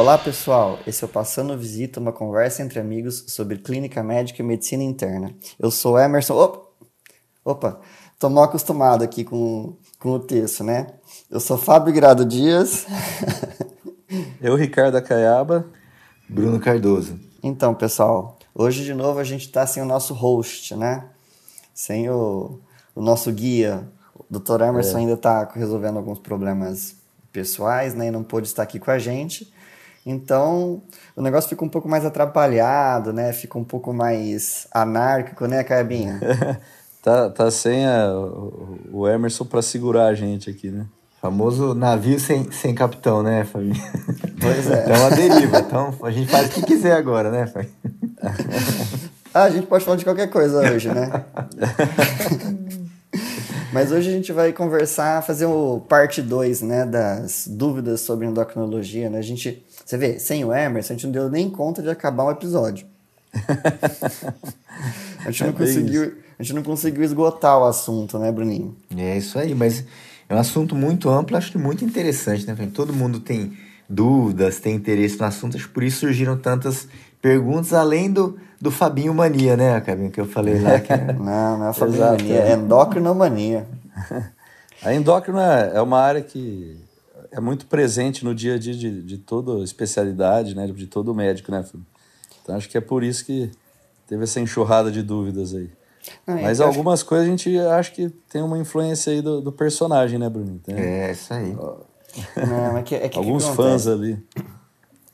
Olá pessoal, esse é o Passando Visita, uma conversa entre amigos sobre clínica médica e medicina interna. Eu sou Emerson. Opa, opa tô mal acostumado aqui com, com o texto, né? Eu sou Fábio Grado Dias. Eu, Ricardo Acaiaba. Bruno Cardoso. Então, pessoal, hoje de novo a gente está sem o nosso host, né? Sem o, o nosso guia. O Dr. Emerson é. ainda está resolvendo alguns problemas pessoais, né? E não pôde estar aqui com a gente. Então, o negócio fica um pouco mais atrapalhado, né? Fica um pouco mais anárquico, né, Caibinha? tá, tá sem a, o Emerson para segurar a gente aqui, né? Famoso navio sem, sem capitão, né, Fabinho? Pois é. Então, é uma deriva. Então, a gente faz o que quiser agora, né, Fabinho? ah, a gente pode falar de qualquer coisa hoje, né? Mas hoje a gente vai conversar, fazer o parte 2, né, das dúvidas sobre endocrinologia, né? A gente, você vê, sem o Emerson, a gente não deu nem conta de acabar o episódio. a gente não é conseguiu, a gente não conseguiu esgotar o assunto, né, Bruninho? É isso aí, mas é um assunto muito amplo, acho que muito interessante, né? Todo mundo tem dúvidas, tem interesse no assunto, acho que por isso surgiram tantas perguntas, além do, do Fabinho Mania, né, Cabinho, que eu falei lá. Que é... não, não é Fabinho Mania, é endocrinomania. A endócrina é uma área que é muito presente no dia a dia de, de toda especialidade, né, de todo médico, né, Então acho que é por isso que teve essa enxurrada de dúvidas aí. Mas algumas acho... coisas a gente acha que tem uma influência aí do, do personagem, né, Bruno? Tem... É, isso aí. Não, é que, é que Alguns que fãs ali.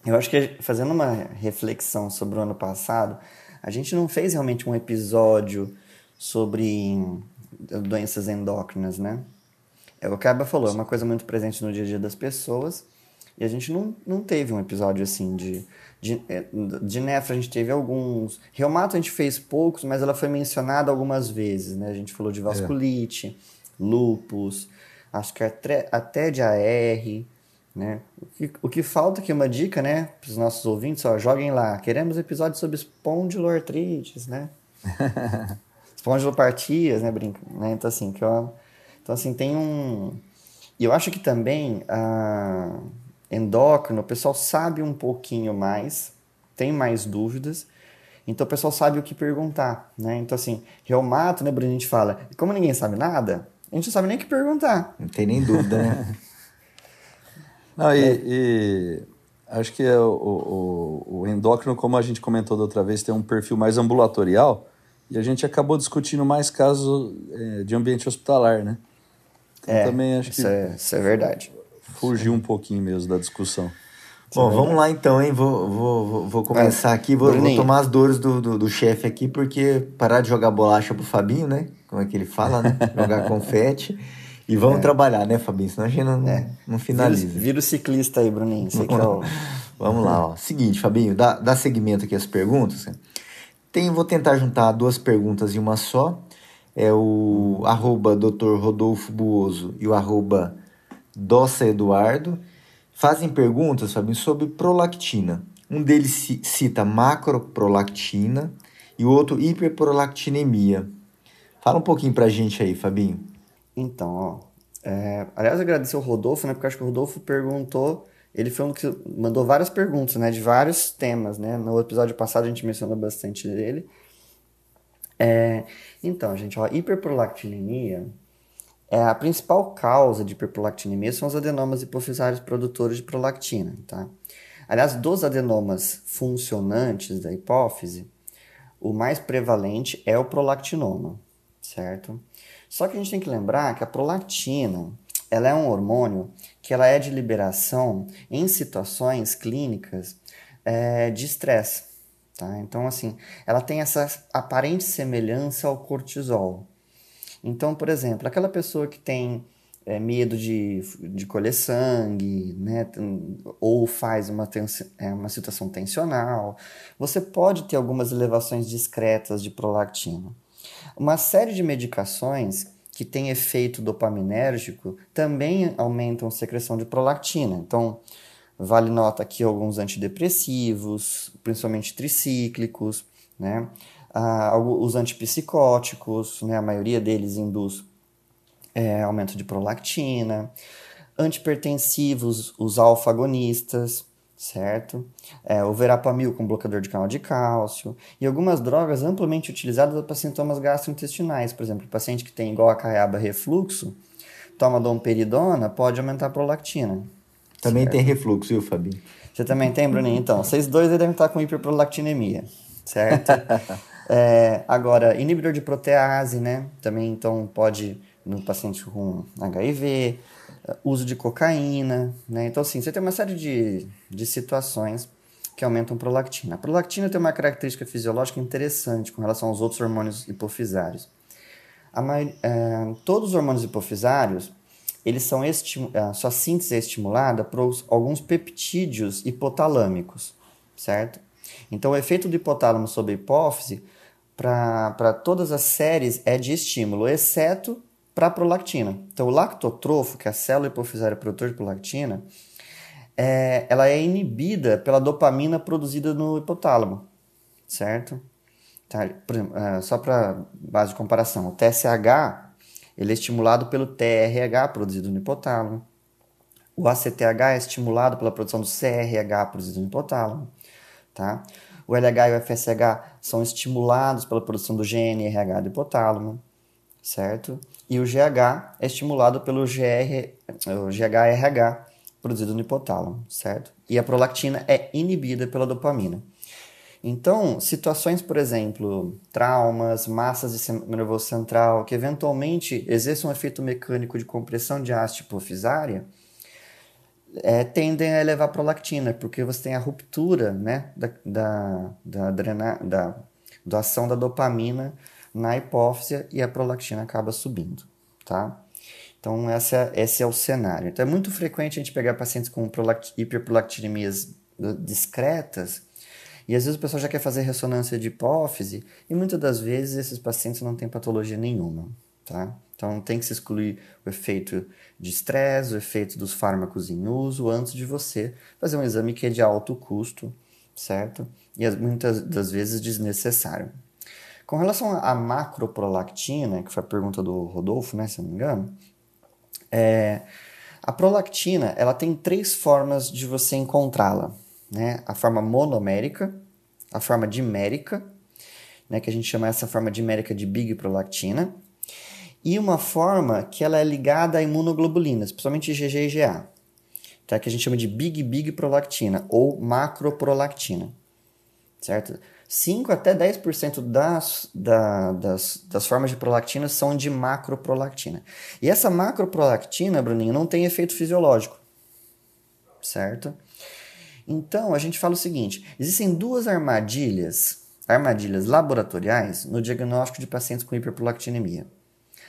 Eu acho que fazendo uma reflexão sobre o ano passado, a gente não fez realmente um episódio sobre doenças endócrinas, né? É o que a Aba falou, é uma coisa muito presente no dia a dia das pessoas. E a gente não, não teve um episódio assim de, de, de nefro, a gente teve alguns. Reumato a gente fez poucos, mas ela foi mencionada algumas vezes, né? A gente falou de vasculite, é. lupus, acho que até, até de AR. Né? O, que, o que falta aqui, uma dica, né, para os nossos ouvintes, ó, joguem lá. Queremos episódios sobre espondiloartrites, né? Espondilopartias, né, brinca, né? Então, assim, que eu, então, assim, tem um... E eu acho que também a endócrino, o pessoal sabe um pouquinho mais, tem mais dúvidas, então o pessoal sabe o que perguntar, né? Então, assim, reumato, né, Bruno, a gente fala, como ninguém sabe nada, a gente não sabe nem o que perguntar. Não tem nem dúvida, né? Não, e, é. e acho que é o, o, o, endócrino, como a gente comentou da outra vez, tem um perfil mais ambulatorial e a gente acabou discutindo mais casos é, de ambiente hospitalar, né? Então, é, também acho que isso é, isso é verdade. Fugiu um pouquinho mesmo da discussão. Bom, vamos lá então, hein? Vou, vou, vou começar aqui, vou, vou, tomar as dores do, do, do chefe aqui, porque parar de jogar bolacha pro Fabinho, né? Como é que ele fala, né? Jogar confete. E vamos é. trabalhar, né, Fabinho? Senão a gente não, é. não finaliza. Vira, vira, o ciclista aí, Bruninho. Que é o... vamos lá, ó. Seguinte, Fabinho, dá, dá seguimento aqui às perguntas. Tem, vou tentar juntar duas perguntas em uma só. É o arroba Dr. Rodolfo Buoso e o arroba Dossa Eduardo. Fazem perguntas, Fabinho, sobre prolactina. Um deles cita macroprolactina e o outro hiperprolactinemia. Fala um pouquinho pra gente aí, Fabinho. Então, ó. É, aliás, agradecer o Rodolfo, né? Porque acho que o Rodolfo perguntou. Ele foi um que mandou várias perguntas, né? De vários temas, né? No episódio passado a gente mencionou bastante dele. É, então, gente, ó, hiperprolactinemia é a principal causa de hiperprolactinemia são os adenomas hipofisários produtores de prolactina, tá? Aliás, dos adenomas funcionantes da hipófise, o mais prevalente é o prolactinoma, certo? Só que a gente tem que lembrar que a prolactina, ela é um hormônio que ela é de liberação em situações clínicas é, de estresse. Tá? Então, assim, ela tem essa aparente semelhança ao cortisol. Então, por exemplo, aquela pessoa que tem é, medo de, de colher sangue, né, ou faz uma, é, uma situação tensional, você pode ter algumas elevações discretas de prolactina. Uma série de medicações que têm efeito dopaminérgico também aumentam a secreção de prolactina. Então, vale nota aqui alguns antidepressivos, principalmente tricíclicos, né? Ah, os antipsicóticos, né? a maioria deles induz é, aumento de prolactina, antipertensivos, os alfa-agonistas, certo? É, o verapamil com bloqueador de canal de cálcio e algumas drogas amplamente utilizadas para sintomas gastrointestinais, por exemplo, o paciente que tem igual a caiaba refluxo, toma domperidona, pode aumentar a prolactina. Também certo? tem refluxo, viu, Fabinho? Você também tem, Bruninho? Então, vocês dois devem estar com hiperprolactinemia, certo? é, agora, inibidor de protease, né? Também, então, pode, no paciente com HIV, uso de cocaína, né? Então, assim, você tem uma série de, de situações que aumentam a prolactina. A prolactina tem uma característica fisiológica interessante com relação aos outros hormônios hipofisários. É, todos os hormônios hipofisários, eles são a sua síntese é estimulada por alguns peptídeos hipotalâmicos, certo? Então, o efeito do hipotálamo sobre a hipófise para todas as séries é de estímulo, exceto para a prolactina. Então, o lactotrofo, que é a célula hipofisária produtora de prolactina, é, ela é inibida pela dopamina produzida no hipotálamo, certo? Tá, é, só para base de comparação, o TSH ele é estimulado pelo TRH produzido no hipotálamo. O ACTH é estimulado pela produção do CRH produzido no hipotálamo. Tá? O LH e o FSH são estimulados pela produção do GNRH do hipotálamo, certo? E o GH é estimulado pelo GR, o GHRH produzido no hipotálamo, certo? E a prolactina é inibida pela dopamina. Então, situações, por exemplo, traumas, massas de nervoso central, que eventualmente exerçam um efeito mecânico de compressão de haste hipofisária, é, tendem a elevar a prolactina, porque você tem a ruptura né, da, da, da, drena, da, da ação da dopamina na hipófise e a prolactina acaba subindo, tá? Então, essa, esse é o cenário. Então, é muito frequente a gente pegar pacientes com hiperprolactinemias discretas e às vezes o pessoal já quer fazer ressonância de hipófise e muitas das vezes esses pacientes não têm patologia nenhuma, tá? Então tem que se excluir o efeito de estresse, o efeito dos fármacos em uso antes de você fazer um exame que é de alto custo, certo? E muitas das vezes desnecessário. Com relação à macroprolactina, que foi a pergunta do Rodolfo, né, se não me engano, é, a prolactina ela tem três formas de você encontrá-la né, a forma monomérica, a forma dimérica, né, que a gente chama essa forma dimérica de big prolactina, e uma forma que ela é ligada a imunoglobulinas, principalmente IgG e IgA, tá, que a gente chama de big big prolactina ou macroprolactina, certo? 5 até 10% das, da, das, das formas de prolactina são de macroprolactina. E essa macroprolactina, Bruninho, não tem efeito fisiológico, certo? Então, a gente fala o seguinte: existem duas armadilhas, armadilhas laboratoriais no diagnóstico de pacientes com hiperprolactinemia.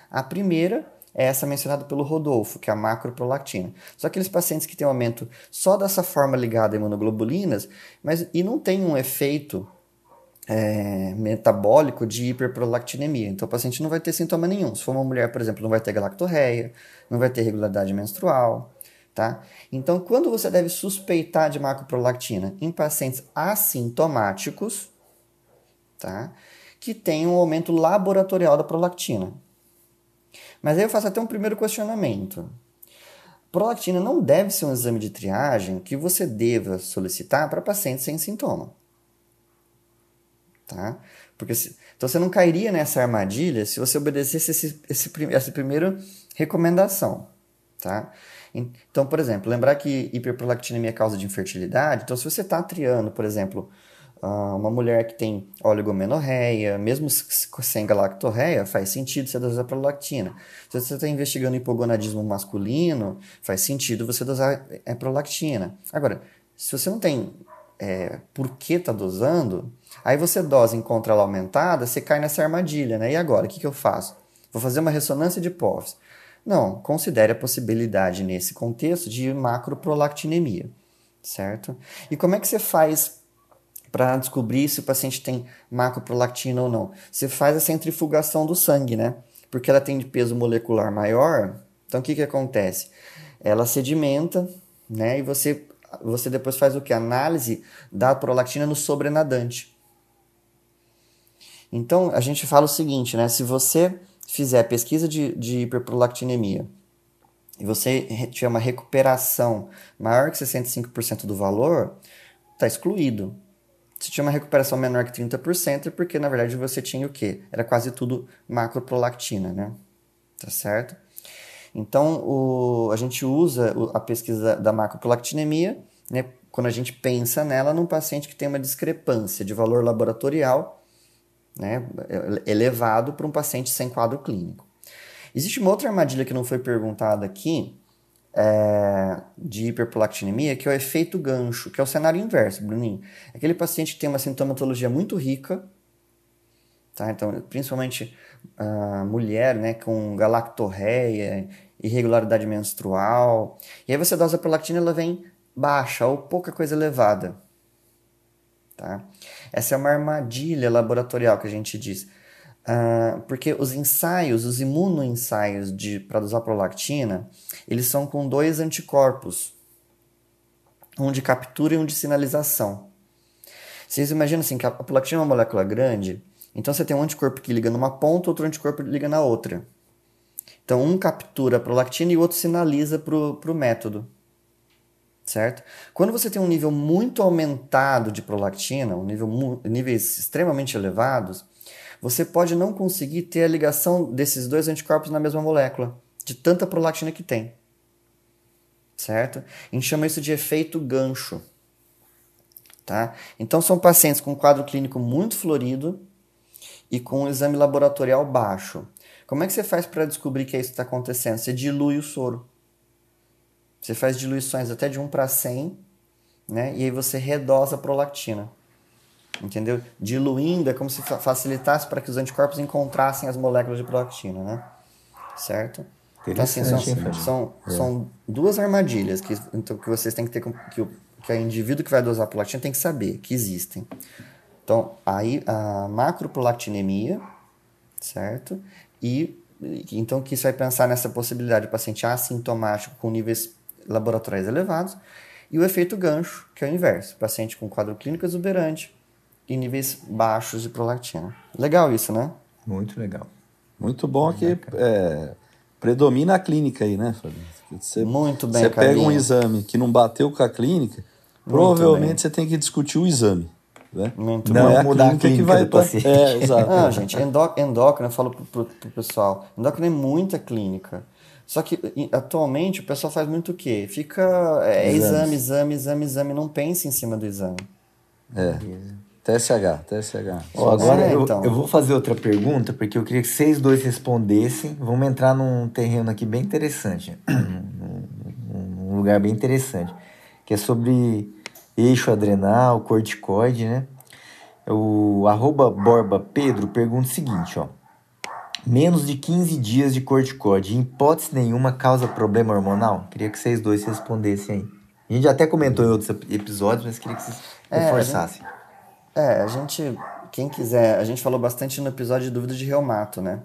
A primeira é essa mencionada pelo Rodolfo, que é a macroprolactina. São aqueles pacientes que têm um aumento só dessa forma ligada a imunoglobulinas, mas e não tem um efeito é, metabólico de hiperprolactinemia. Então o paciente não vai ter sintoma nenhum. Se for uma mulher, por exemplo, não vai ter galactorreia, não vai ter regularidade menstrual, Tá? Então, quando você deve suspeitar de macroprolactina? Em pacientes assintomáticos, tá? que tem um aumento laboratorial da prolactina. Mas aí eu faço até um primeiro questionamento. Prolactina não deve ser um exame de triagem que você deva solicitar para pacientes sem sintoma. Tá? Porque se, então você não cairia nessa armadilha se você obedecesse esse, esse, essa primeira recomendação. Tá? Então, por exemplo, lembrar que hiperprolactinemia é causa de infertilidade. Então, se você está triando, por exemplo, ah, uma mulher que tem oligomenorreia, mesmo sem galactorreia, faz sentido você dosar prolactina. Se você está investigando hipogonadismo masculino, faz sentido você dosar é, prolactina. Agora, se você não tem é, por que está dosando, aí você dosa encontra ela aumentada, você cai nessa armadilha, né? E agora, o que, que eu faço? Vou fazer uma ressonância de hipófise. Não, considere a possibilidade nesse contexto de macroprolactinemia, certo? E como é que você faz para descobrir se o paciente tem macroprolactina ou não? Você faz a centrifugação do sangue, né? Porque ela tem de peso molecular maior, então o que, que acontece? Ela sedimenta, né? E você, você depois faz o que? Análise da prolactina no sobrenadante. Então a gente fala o seguinte, né? Se você fizer pesquisa de, de hiperprolactinemia e você tiver uma recuperação maior que 65% do valor, está excluído. Se tinha uma recuperação menor que 30%, é porque na verdade você tinha o quê? Era quase tudo macroprolactina, né? Tá certo? Então, o, a gente usa a pesquisa da macroprolactinemia, né, quando a gente pensa nela num paciente que tem uma discrepância de valor laboratorial né, elevado para um paciente sem quadro clínico. Existe uma outra armadilha que não foi perguntada aqui, é, de hiperprolactinemia, que é o efeito gancho, que é o cenário inverso, Bruninho. Aquele paciente que tem uma sintomatologia muito rica, tá? então, principalmente a mulher né, com galactorreia, irregularidade menstrual, e aí você dosa a prolactina ela vem baixa ou pouca coisa elevada. Tá? Essa é uma armadilha laboratorial que a gente diz. Uh, porque os ensaios, os imunoensaios para usar prolactina, eles são com dois anticorpos, um de captura e um de sinalização. Vocês imaginam assim, que a prolactina é uma molécula grande, então você tem um anticorpo que liga numa ponta, outro anticorpo que liga na outra. Então um captura a prolactina e o outro sinaliza para o método. Certo? Quando você tem um nível muito aumentado de prolactina, um nível, níveis extremamente elevados, você pode não conseguir ter a ligação desses dois anticorpos na mesma molécula, de tanta prolactina que tem. Certo? A gente chama isso de efeito gancho. Tá? Então, são pacientes com quadro clínico muito florido e com um exame laboratorial baixo. Como é que você faz para descobrir que isso está acontecendo? Você dilui o soro. Você faz diluições até de 1 para 100, né? e aí você redosa a prolactina entendeu? Diluindo é como se facilitasse para que os anticorpos encontrassem as moléculas de prolactina, né? Certo? Então, assim, são, são, é. são duas armadilhas que, então, que vocês têm que ter, que o, que o indivíduo que vai dosar prolactina tem que saber que existem. Então, aí a macroprolactinemia, certo? E então que isso vai pensar nessa possibilidade de paciente assintomático com níveis laboratoriais elevados e o efeito gancho, que é o inverso, paciente com quadro clínico exuberante, e níveis baixos de prolactina. Legal isso, né? Muito legal. Muito bom que é, predomina a clínica aí, né, Fabinho? Você, Muito bem, Você pega um exame que não bateu com a clínica, Muito provavelmente bem. você tem que discutir o exame. Né? Muito não é a mudar clínica, a clínica que vai do paciente. É, exato. Não, gente, endó endócrino, eu falo pro, pro, pro pessoal, endócrino é muita clínica. Só que atualmente o pessoal faz muito o quê? Fica é, exame, exame, exame, exame, não pensa em cima do exame. É. TSH, TSH. Agora é, eu, então. eu vou fazer outra pergunta, porque eu queria que vocês dois respondessem. Vamos entrar num terreno aqui bem interessante. num lugar bem interessante. Que é sobre eixo adrenal, corticoide, né? O arroba Borba Pedro pergunta o seguinte, ó. Menos de 15 dias de corticoide, em hipótese nenhuma, causa problema hormonal? Queria que vocês dois respondessem aí. A gente até comentou em outros episódios, mas queria que vocês é, reforçassem. É, a gente, quem quiser, a gente falou bastante no episódio de dúvida de reumato, né?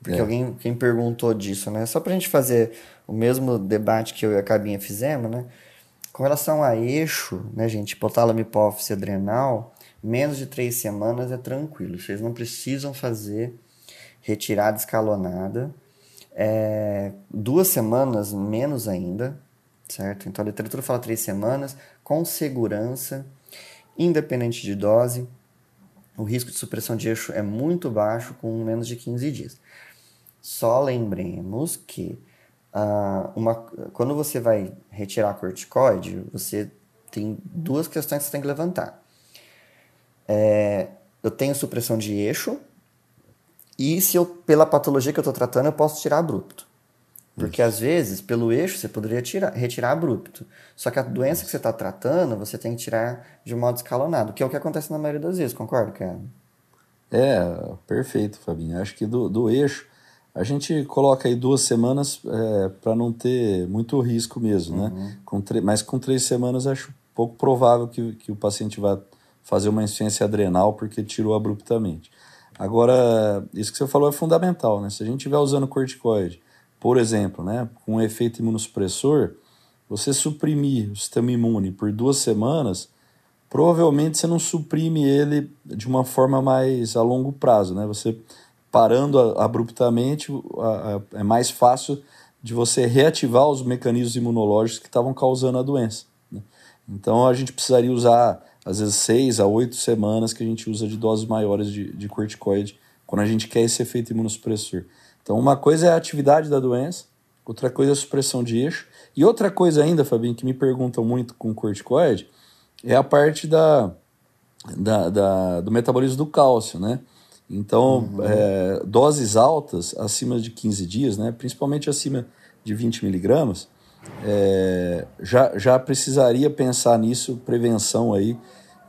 Porque é. alguém quem perguntou disso, né? Só pra gente fazer o mesmo debate que eu e a Cabinha fizemos, né? Com relação a eixo, né, gente, hipotálamo hipófise adrenal, menos de três semanas é tranquilo. Vocês não precisam fazer retirada escalonada. É, duas semanas, menos ainda, certo? Então a literatura fala três semanas, com segurança independente de dose, o risco de supressão de eixo é muito baixo, com menos de 15 dias. Só lembremos que uh, uma, quando você vai retirar corticoide, você tem duas questões que você tem que levantar. É, eu tenho supressão de eixo, e se eu, pela patologia que eu estou tratando, eu posso tirar abrupto. Porque Isso. às vezes, pelo eixo, você poderia tirar, retirar abrupto. Só que a doença que você está tratando, você tem que tirar de modo escalonado, que é o que acontece na maioria das vezes, concorda, cara? É, perfeito, Fabinho. Acho que do, do eixo, a gente coloca aí duas semanas é, para não ter muito risco mesmo, né? uhum. né? Com mas com três semanas, acho pouco provável que, que o paciente vá fazer uma insuficiência adrenal porque tirou abruptamente. Agora, isso que você falou é fundamental, né? Se a gente estiver usando corticoide por exemplo, né, com um efeito imunossupressor, você suprimir o sistema imune por duas semanas, provavelmente você não suprime ele de uma forma mais a longo prazo. Né? Você parando abruptamente, é mais fácil de você reativar os mecanismos imunológicos que estavam causando a doença. Né? Então a gente precisaria usar, às vezes, seis a oito semanas que a gente usa de doses maiores de, de corticoide quando a gente quer esse efeito imunossupressor. Então, uma coisa é a atividade da doença, outra coisa é a supressão de eixo, e outra coisa ainda, Fabinho, que me perguntam muito com corticoide, é a parte da, da, da do metabolismo do cálcio, né? Então, uhum. é, doses altas, acima de 15 dias, né, principalmente acima de 20 miligramas, é, já, já precisaria pensar nisso, prevenção aí,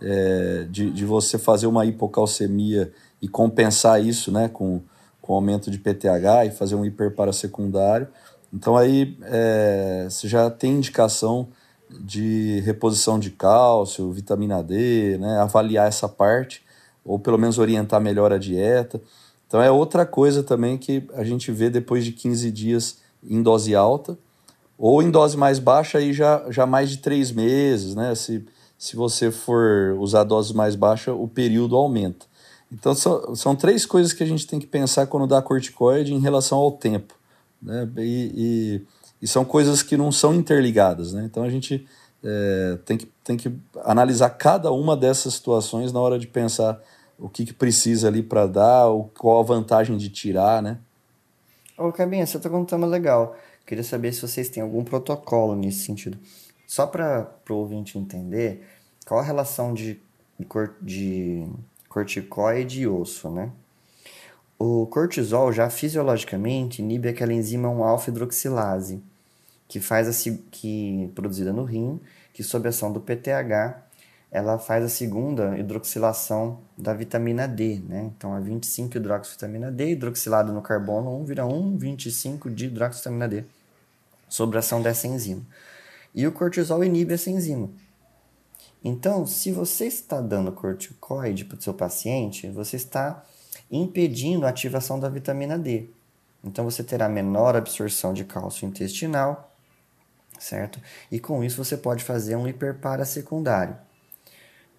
é, de, de você fazer uma hipocalcemia e compensar isso né, com, com aumento de PTH e fazer um hiperparasecundário. Então aí é, você já tem indicação de reposição de cálcio, vitamina D, né, avaliar essa parte, ou pelo menos orientar melhor a dieta. Então é outra coisa também que a gente vê depois de 15 dias em dose alta, ou em dose mais baixa aí já, já mais de três meses, né? Se, se você for usar dose mais baixa, o período aumenta. Então são, são três coisas que a gente tem que pensar quando dá corticoide em relação ao tempo. Né? E, e, e são coisas que não são interligadas. Né? Então a gente é, tem, que, tem que analisar cada uma dessas situações na hora de pensar o que, que precisa ali para dar, qual a vantagem de tirar, né? Ô, Cabinha, você um tema legal. Queria saber se vocês têm algum protocolo nesse sentido. Só para o ouvinte entender, qual a relação de, de corticoide e osso, né? O cortisol já fisiologicamente inibe aquela enzima 1-alfa-hidroxilase, que faz a, que produzida no rim, que sob a ação do PTH ela faz a segunda hidroxilação da vitamina D, né? Então, a 25 hidroxivitamina D hidroxilado no carbono 1 vira 1, 25 de hidroxivitamina D, sob a ação dessa enzima. E o cortisol inibe essa enzima. Então, se você está dando corticoide para o seu paciente, você está impedindo a ativação da vitamina D. Então, você terá menor absorção de cálcio intestinal, certo? E com isso você pode fazer um hiperpara secundário.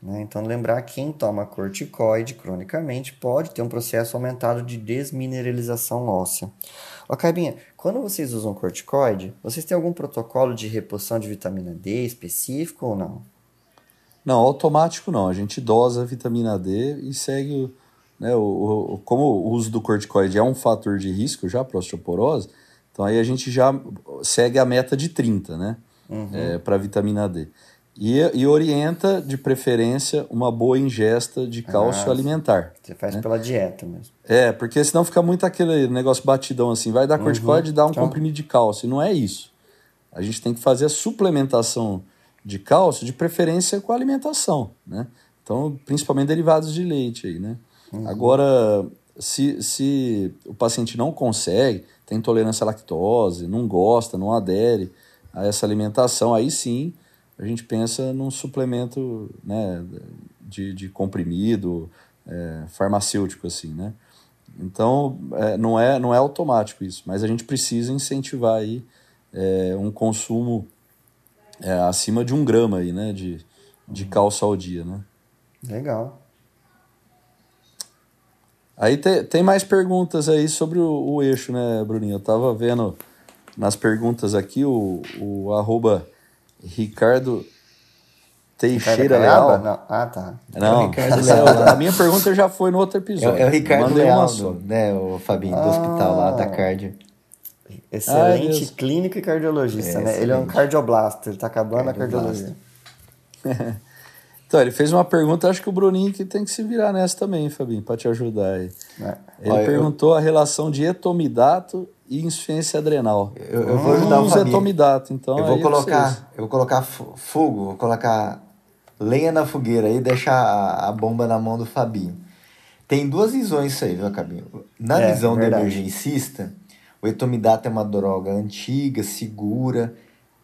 Né? Então, lembrar que quem toma corticoide cronicamente pode ter um processo aumentado de desmineralização óssea. Ó, Cabinha, quando vocês usam corticoide, vocês têm algum protocolo de reposição de vitamina D específico ou não? Não, automático não. A gente dosa a vitamina D e segue. Né, o, o, como o uso do corticoide é um fator de risco já para osteoporose, então aí a gente já segue a meta de 30, né? Uhum. É, para vitamina D. E, e orienta, de preferência, uma boa ingesta de cálcio ah, alimentar. Você faz né? pela dieta mesmo. É, porque senão fica muito aquele negócio batidão assim, vai dar corticoide uhum. e dá um comprimido de cálcio. E não é isso. A gente tem que fazer a suplementação de cálcio, de preferência com a alimentação, né? Então, principalmente derivados de leite aí, né? Uhum. Agora, se, se o paciente não consegue, tem intolerância à lactose, não gosta, não adere a essa alimentação, aí sim a gente pensa num suplemento né, de, de comprimido, é, farmacêutico, assim, né? Então, é, não, é, não é automático isso, mas a gente precisa incentivar aí é, um consumo é, acima de um grama aí, né, de, de uhum. cálcio ao dia, né? Legal. Aí te, tem mais perguntas aí sobre o, o, eixo, né, Bruninho? Eu tava vendo nas perguntas aqui o, o arroba Ricardo Teixeira Leal. Não. Ah, tá. Não, é a minha pergunta já foi no outro episódio. É, é o Ricardo Leal, né, o Fabinho, do ah, hospital lá da ah. Cardio. Excelente Ai, clínico e cardiologista, é, né? Excelente. Ele é um cardioblasto, ele tá acabando a cardiologia. então, ele fez uma pergunta, acho que o Bruninho que tem que se virar nessa também, Fabinho, para te ajudar aí. É. Ele Olha, perguntou eu... a relação de etomidato e insuficiência adrenal. Eu, eu vou ajudar o Fabinho. etomidato, então. Eu vou colocar, eu vou colocar fogo, vou colocar lenha na fogueira e deixar a, a bomba na mão do Fabinho. Tem duas visões isso aí, viu, Cabinho? Na é, visão verdade. do emergencista, o etomidato é uma droga antiga, segura,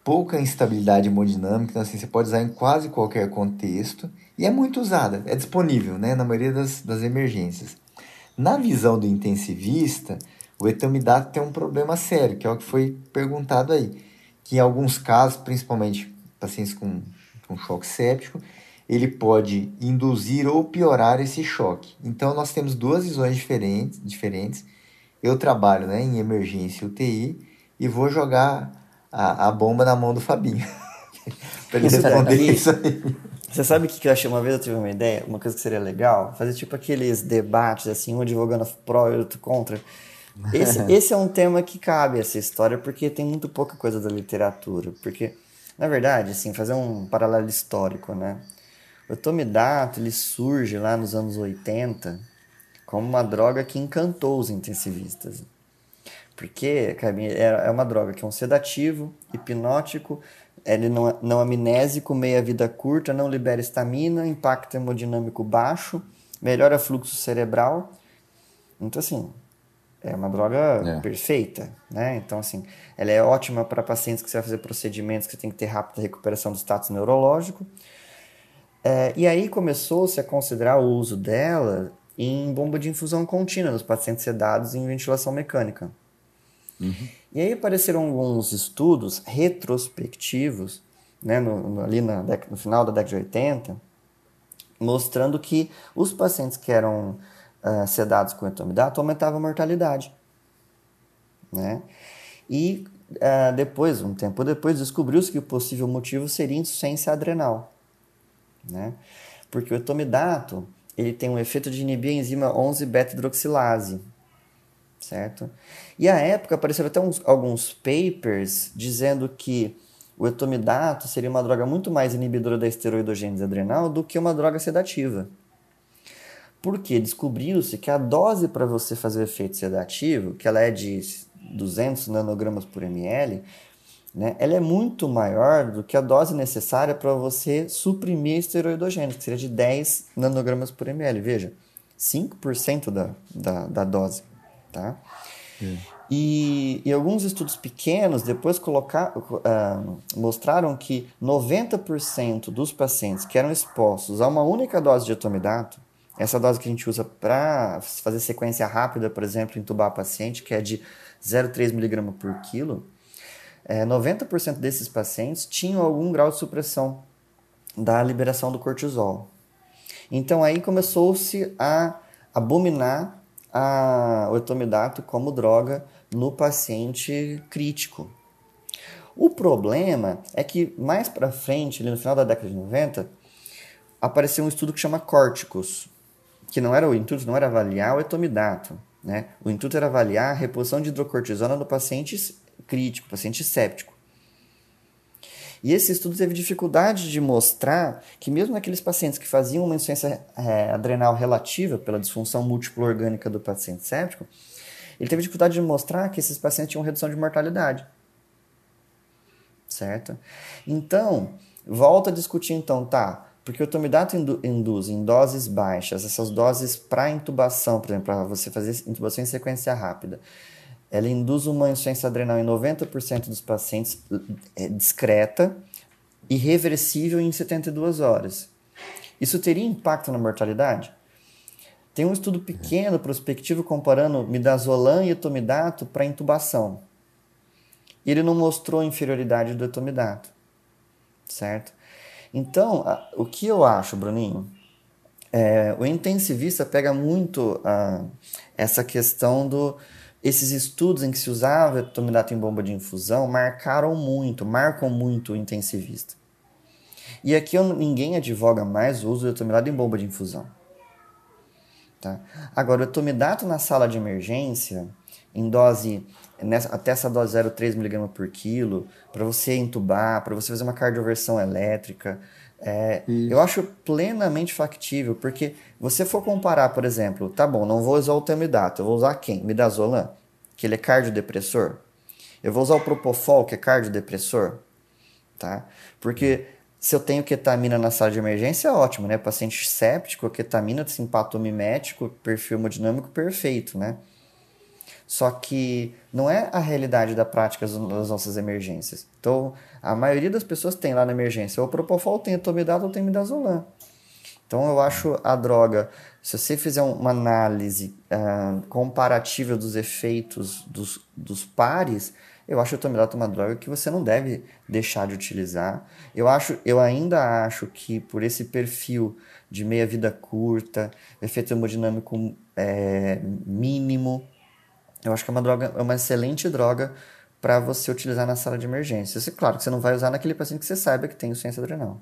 pouca instabilidade hemodinâmica, então assim, você pode usar em quase qualquer contexto e é muito usada, é disponível né, na maioria das, das emergências. Na visão do intensivista, o etomidato tem um problema sério, que é o que foi perguntado aí, que em alguns casos, principalmente pacientes com, com choque séptico, ele pode induzir ou piorar esse choque. Então nós temos duas visões diferentes, diferentes. Eu trabalho né, em emergência UTI e vou jogar a, a bomba na mão do Fabinho. pra ele responder isso aí. Você sabe o que eu achei? Uma vez eu tive uma ideia, uma coisa que seria legal, fazer tipo aqueles debates, assim, um advogando pró e outro contra. Esse, esse é um tema que cabe essa história, porque tem muito pouca coisa da literatura. Porque, na verdade, assim, fazer um paralelo histórico, né? O tomidato, ele surge lá nos anos 80 como uma droga que encantou os intensivistas. Porque é uma droga que é um sedativo, hipnótico, ele não, é, não amnésico, meia-vida curta, não libera estamina, impacto hemodinâmico baixo, melhora fluxo cerebral. Então, assim, é uma droga é. perfeita, né? Então, assim, ela é ótima para pacientes que você vai fazer procedimentos que tem que ter rápida recuperação do status neurológico. É, e aí começou-se a considerar o uso dela em bomba de infusão contínua nos pacientes sedados em ventilação mecânica. Uhum. E aí apareceram alguns estudos retrospectivos, né, no, no, ali na, no final da década de 80, mostrando que os pacientes que eram uh, sedados com etomidato aumentavam a mortalidade. Né? E uh, depois, um tempo depois, descobriu-se que o possível motivo seria insuficiência adrenal. Né? Porque o etomidato ele tem um efeito de inibir a enzima 11-beta-hidroxilase, certo? E à época apareceram até uns, alguns papers dizendo que o etomidato seria uma droga muito mais inibidora da esteroidogênese adrenal do que uma droga sedativa. Porque descobriu-se que a dose para você fazer efeito sedativo, que ela é de 200 nanogramas por ml, né, ela é muito maior do que a dose necessária para você suprimir esteroidogênese, que seria de 10 nanogramas por ml. Veja, 5% da, da, da dose. Tá? É. E, e, alguns estudos pequenos depois colocar, uh, mostraram que 90% dos pacientes que eram expostos a uma única dose de etomidato, essa dose que a gente usa para fazer sequência rápida, por exemplo, entubar paciente, que é de 0,3 mg por quilo, é, 90% desses pacientes tinham algum grau de supressão da liberação do cortisol. Então aí começou-se a abominar a, o etomidato como droga no paciente crítico. O problema é que mais para frente, no final da década de 90, apareceu um estudo que chama Córticos, que não era o intuito não era avaliar o etomidato, né? O intuito era avaliar a reposição de hidrocortisona no paciente crítico, paciente séptico. E esse estudo teve dificuldade de mostrar que, mesmo naqueles pacientes que faziam uma insuficiência é, adrenal relativa pela disfunção múltipla orgânica do paciente séptico, ele teve dificuldade de mostrar que esses pacientes tinham redução de mortalidade. Certo? Então, volta a discutir então, tá? Porque o tomidato induz em doses baixas, essas doses para intubação, por exemplo, para você fazer intubação em sequência rápida, ela induz uma insuficiência adrenal em 90% dos pacientes é, discreta e reversível em 72 horas. Isso teria impacto na mortalidade? Tem um estudo pequeno, prospectivo, comparando midazolam e etomidato para intubação. E ele não mostrou inferioridade do etomidato, certo? Então, o que eu acho, Bruninho, é, o intensivista pega muito a, essa questão do esses estudos em que se usava etomidato em bomba de infusão marcaram muito, marcam muito o intensivista. E aqui eu, ninguém advoga mais o uso do etomidato em bomba de infusão. Tá? Agora, o etomidato na sala de emergência, em dose, nessa, até essa dose 0,3 mg por quilo, para você entubar, para você fazer uma cardioversão elétrica, é, eu acho plenamente factível, porque você for comparar, por exemplo, tá bom, não vou usar o tamidato, eu vou usar quem? Midazolam, que ele é cardiodepressor. Eu vou usar o Propofol, que é cardiodepressor, tá? Porque se eu tenho ketamina na sala de emergência, é ótimo, né? Paciente séptico, ketamina, simpatomimético, perfil hemodinâmico perfeito, né? Só que não é a realidade da prática das nossas emergências. Então, a maioria das pessoas tem lá na emergência ou propofol, tem etomidato ou tem midazolam. Então, eu acho a droga, se você fizer uma análise uh, comparativa dos efeitos dos, dos pares, eu acho o etomidato uma droga que você não deve deixar de utilizar. Eu acho, eu ainda acho que por esse perfil de meia vida curta, efeito hemodinâmico é, mínimo, eu acho que é uma droga, é uma excelente droga para você utilizar na sala de emergência. Isso, claro que você não vai usar naquele paciente que você saiba que tem insuficiência adrenal.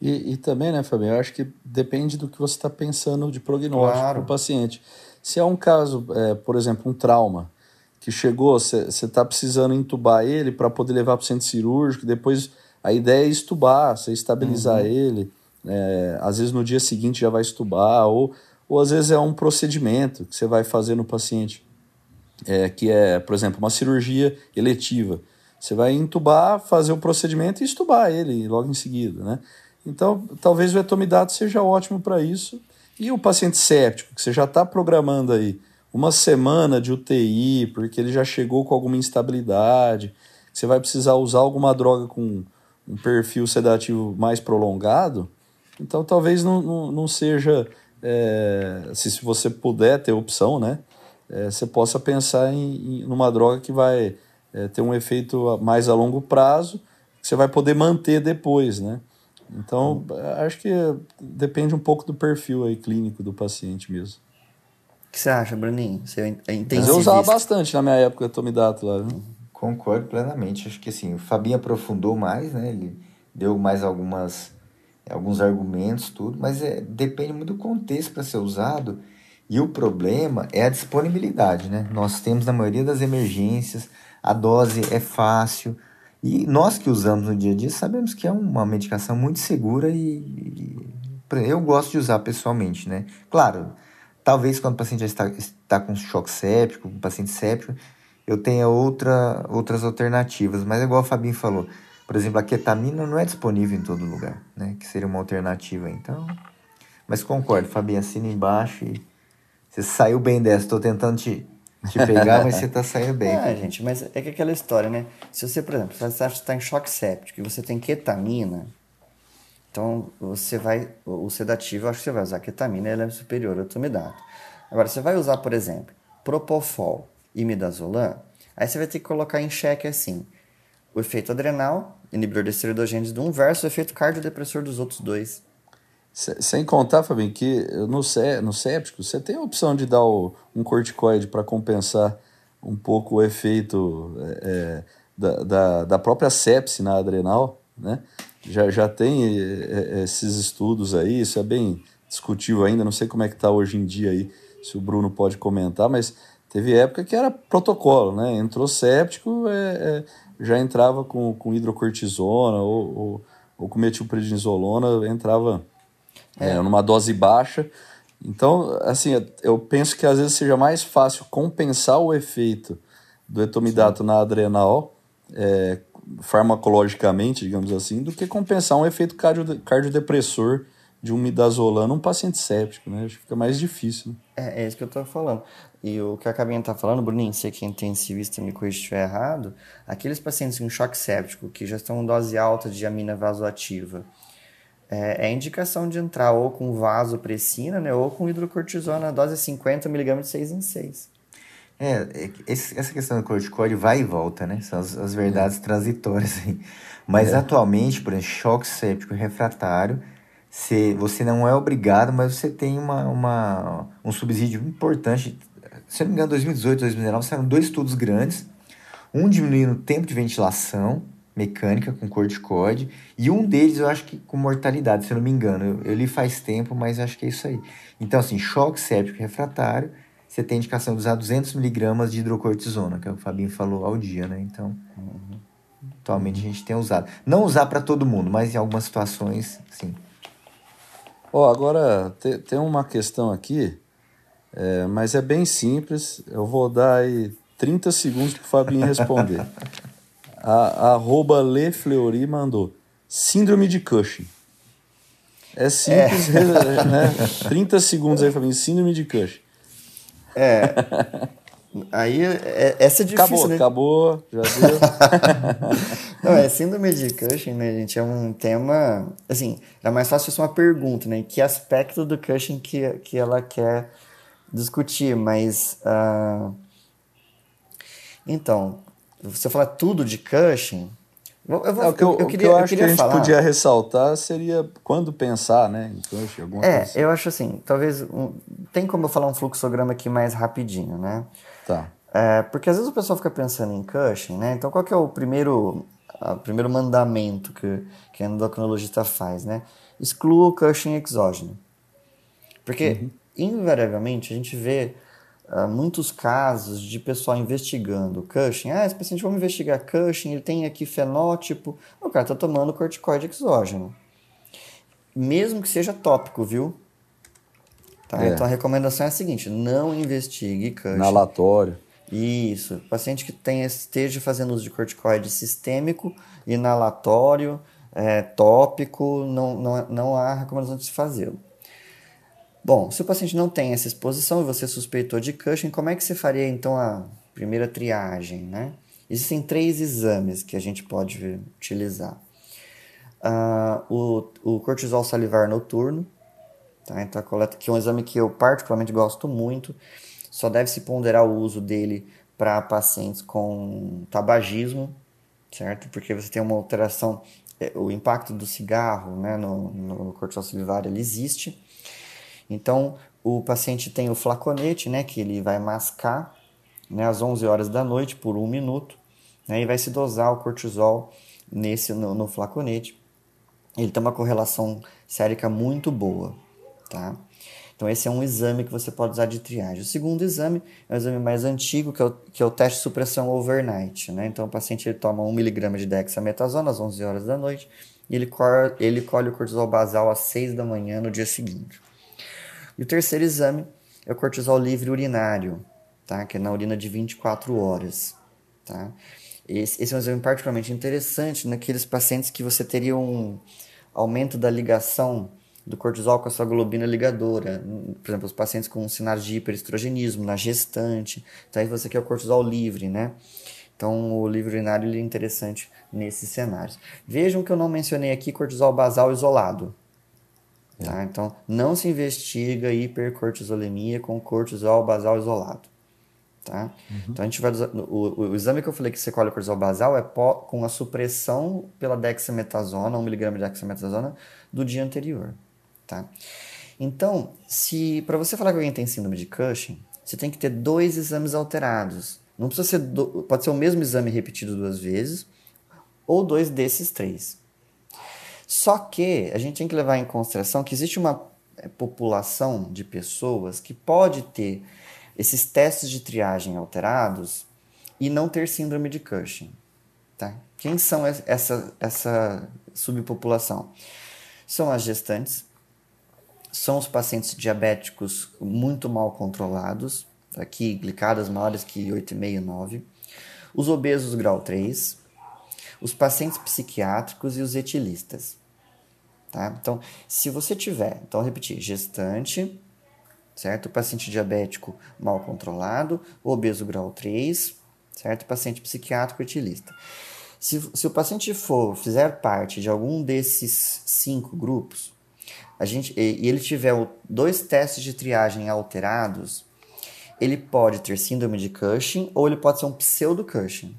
E, e também, né, Fabio, eu acho que depende do que você está pensando de prognóstico Claro. para o paciente. Se é um caso, é, por exemplo, um trauma, que chegou, você está precisando entubar ele para poder levar para o centro cirúrgico, depois a ideia é estubar, você estabilizar ele, é, às vezes no dia seguinte já vai estubar, ou, ou às vezes é um procedimento que você vai fazer no paciente, é, que é, por exemplo, uma cirurgia eletiva. Você vai entubar, fazer o procedimento e estubar ele logo em seguida, né? Então, talvez o etomidato seja ótimo para isso. E o paciente séptico, que você já está programando aí uma semana de UTI, porque ele já chegou com alguma instabilidade, você vai precisar usar alguma droga com um perfil sedativo mais prolongado, então talvez não, não, não seja, é, se, se você puder ter opção, né? É, você possa pensar em, em numa droga que vai é, ter um efeito mais a longo prazo, que você vai poder manter depois, né? Então, acho que depende um pouco do perfil aí clínico do paciente mesmo. O que você acha, Bruninho? Você é Mas eu usava bastante na minha época tomidato lá, viu? Concordo plenamente. Acho que assim, o Fabinho aprofundou mais, né? Ele deu mais algumas alguns argumentos, tudo, mas é, depende muito do contexto para ser usado. E o problema é a disponibilidade, né? Nós temos na maioria das emergências, a dose é fácil. E nós que usamos no dia a dia sabemos que é uma medicação muito segura e, e eu gosto de usar pessoalmente, né? Claro, talvez quando o paciente já está, está com choque séptico, um paciente séptico, eu tenha outra, outras alternativas. Mas é igual o Fabinho falou, por exemplo, a ketamina não é disponível em todo lugar, né? Que seria uma alternativa, então... Mas concordo, Fabinho, assina embaixo e você saiu bem dessa. Estou tentando te, te pegar, mas você está saindo bem. Ah, gente, mas é que aquela história, né? Se você, por exemplo, você está em choque séptico e você tem ketamina, então você vai. O sedativo, eu acho que você vai usar ketamina, ela é superior ao tomidato. Agora, você vai usar, por exemplo, propofol e midazolam, aí você vai ter que colocar em xeque assim: o efeito adrenal, inibidor de esteroidogênese de um, versus o efeito cardiodepressor dos outros dois. Se- Sem contar, Fabinho, que no, sé- no séptico você tem a opção de dar o- um corticoide para compensar um pouco o efeito é, é, da, da, da própria sepse na adrenal, né? Já, já tem é, é, esses estudos aí, isso é bem discutível ainda, não sei como é que está hoje em dia aí, se o Bruno pode comentar, mas teve época que era protocolo, né? Entrou séptico, é, é, já entrava com, com hidrocortisona ou, ou, ou com metilprednisolona, entrava é, numa dose baixa. Então, assim, eu penso que às vezes seja mais fácil compensar o efeito do etomidato na adrenal é, farmacologicamente, digamos assim, do que compensar um efeito cardio, cardiodepressor de um midazolam num paciente séptico, né? Acho que fica mais difícil. né? É, é isso que eu tô falando. E o que a Cabinha tá falando, Bruninho, você que é intensivista, me corrija se estiver errado, aqueles pacientes com choque séptico, que já estão em dose alta de amina vasoativa, é, é indicação de entrar ou com vasopressina, né, ou com hidrocortisona, dose 50mg de 6 em 6. É, é esse- essa questão do corticoide vai e volta, né? São as, as verdades transitórias aí. Mas atualmente, por exemplo, choque séptico refratário, se, você não é obrigado, mas você tem uma, uma, um subsídio importante. Se eu não me engano, 2018, 2019, saíram dois estudos grandes. Um diminuindo o tempo de ventilação mecânica com corticoide, e um deles eu acho que com mortalidade, se eu não me engano. Eu, eu li faz tempo, mas acho que é isso aí. Então, assim, choque séptico refratário, você tem indicação de usar 200mg de hidrocortisona, que é o Fabinho falou ao dia, né? Então, atualmente a gente tem usado. Não usar para todo mundo, mas em algumas situações, sim. Ó, agora te- tem uma questão aqui, é, mas é bem simples. Eu vou dar aí 30 segundos para o Fabinho responder. A, arroba Lefleuri mandou. Síndrome de Cushing. É simples, né? 30 segundos aí, Fabinho. Síndrome de Cushing. Aí, é, essa é difícil, Acabou, né? acabou, já deu. Não, é síndrome de Cushing, né, gente? É um tema. Assim, é mais fácil fosse uma pergunta, né? Que aspecto do Cushing que, que ela quer discutir, mas. ah, Então, eu falar tudo de Cushing. Eu, eu É, o que eu, eu queria, que eu acho que a gente falar. podia ressaltar seria quando pensar, né? Em Cushing, alguma coisa É, assim. eu acho assim, talvez. um- tem como eu falar um fluxograma aqui mais rapidinho, né? Tá. É, porque às vezes o pessoal fica pensando em Cushing, né? Então qual que é o primeiro, o primeiro mandamento que, que a endocrinologista faz, né? Exclua o Cushing exógeno. Porque, uhum. invariavelmente, a gente vê uh, muitos casos de pessoal investigando Cushing. Ah, esse paciente, vamos investigar Cushing, ele tem aqui fenótipo. O cara está tomando corticoide exógeno. Mesmo que seja tópico, viu? Tá? É. Então a recomendação é a seguinte: não investigue Cushing. Inalatório. Isso. Paciente que tenha, esteja fazendo uso de corticoide sistêmico, inalatório, é, tópico, não, não, não há recomendação de se fazê-lo. Bom, se o paciente não tem essa exposição e você suspeitou de Cushing, como é que você faria então a primeira triagem, né? Existem três exames que a gente pode utilizar. Uh, o, o cortisol salivar noturno, tá? Então a coleta, que é um exame que eu particularmente gosto muito, só deve se ponderar o uso dele para pacientes com tabagismo, certo? Porque você tem uma alteração, é, o impacto do cigarro né, no, no cortisol salivar ele existe, então, o paciente tem o flaconete, né, que ele vai mascar né, às 11 horas da noite por um minuto, né, e vai se dosar o cortisol nesse no, no flaconete. Ele tem uma correlação sérica muito boa, tá? Então esse é um exame que você pode usar de triagem. O segundo exame é o exame mais antigo, que é o, que é o teste de supressão overnight, né? Então o paciente ele toma 1mg de dexametasona às 11 horas da noite e ele, cor, ele colhe o cortisol basal às 6 da manhã no dia seguinte. E o terceiro exame é o cortisol livre urinário, tá? que é na urina de 24 horas. Tá? Esse, esse é um exame particularmente interessante naqueles pacientes que você teria um aumento da ligação do cortisol com a sua globina ligadora. Por exemplo, os pacientes com sinais de hiperestrogenismo, na gestante. Então aí você quer o cortisol livre, né? Então o livre urinário é interessante nesses cenários. Vejam que eu não mencionei aqui cortisol basal isolado. Tá? Então, não se investiga hipercortisolemia com cortisol basal isolado. Tá? Uhum. Então, a gente vai o, o, exame que eu falei que você colhe o cortisol basal é pó, com a supressão pela dexametasona, 1mg de dexametasona, do dia anterior. Tá? Então, se para você falar que alguém tem síndrome de Cushing, você tem que ter dois exames alterados. Não precisa ser do, pode ser o mesmo exame repetido duas vezes ou dois desses três. Só que a gente tem que levar em consideração que existe uma eh, população de pessoas que pode ter esses testes de triagem alterados e não ter síndrome de Cushing. Tá? Quem são essa, essa subpopulação? São as gestantes, são os pacientes diabéticos muito mal controlados, aqui glicadas maiores que 8,5 e 9, os obesos grau 3, os pacientes psiquiátricos e os etilistas. Tá? Então, se você tiver, então repetir, gestante, certo? Paciente diabético mal controlado, obeso grau 3, certo? Paciente psiquiátrico etilista. Se, se o paciente for, fizer parte de algum desses cinco grupos, a gente, e, ele tiver dois testes de triagem alterados, ele pode ter síndrome de Cushing ou ele pode ser um pseudo-Cushing.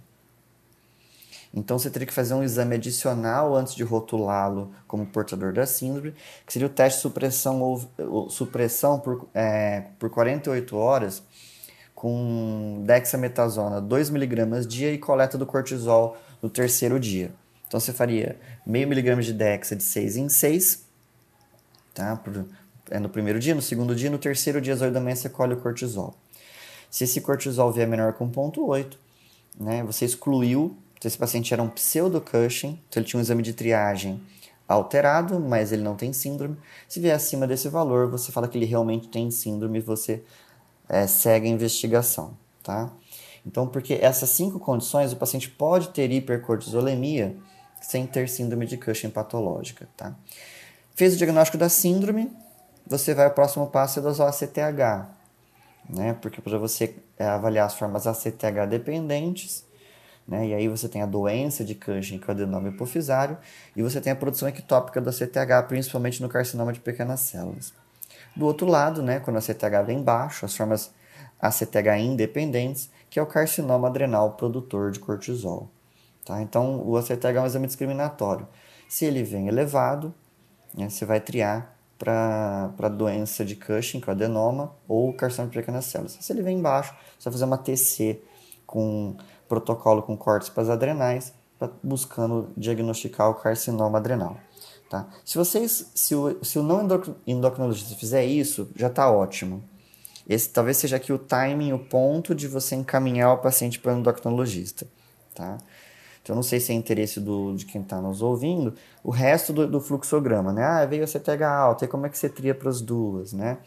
Então você teria que fazer um exame adicional antes de rotulá-lo como portador da síndrome, que seria o teste de supressão, ou, supressão por, é, por 48 horas com dexametasona 2mg dia e coleta do cortisol no terceiro dia. Então você faria meio miligrama de dexa de 6 em 6, tá? Por, é no primeiro dia, no segundo dia, no terceiro dia às 8 da manhã você colhe o cortisol. Se esse cortisol vier menor que 1.8, né, você excluiu então, esse paciente era um pseudo-Cushing, então ele tinha um exame de triagem alterado, mas ele não tem síndrome. Se vier acima desse valor, você fala que ele realmente tem síndrome e você é, segue a investigação, tá? Então, porque essas cinco condições, o paciente pode ter hipercortisolemia sem ter síndrome de Cushing patológica, tá? Fez o diagnóstico da síndrome, você vai ao próximo passo é dosar o ACTH, né? Porque para você é, avaliar as formas ACTH dependentes, né? E aí você tem a doença de Cushing com adenoma hipofisário e você tem a produção ectópica do ACTH, principalmente no carcinoma de pequenas células. Do outro lado, né, quando o ACTH vem baixo, as formas ACTH independentes, que é o carcinoma adrenal produtor de cortisol. Tá? Então, o ACTH é um exame discriminatório. Se ele vem elevado, né, você vai triar para a doença de Cushing, que é o adenoma, ou carcinoma de pequenas células. Se ele vem embaixo, você vai fazer uma TC com protocolo com cortes para as adrenais, pra, buscando diagnosticar o carcinoma adrenal. Tá? Se vocês, se o, se o não endocrinologista fizer isso, já está ótimo. Esse talvez seja aqui o timing, o ponto de você encaminhar o paciente para o endocrinologista. Tá? Então, não sei se é interesse do, de quem está nos ouvindo, o resto do, do, fluxograma, né? Ah, veio a CTH alta, e como é que você tria para as duas, né?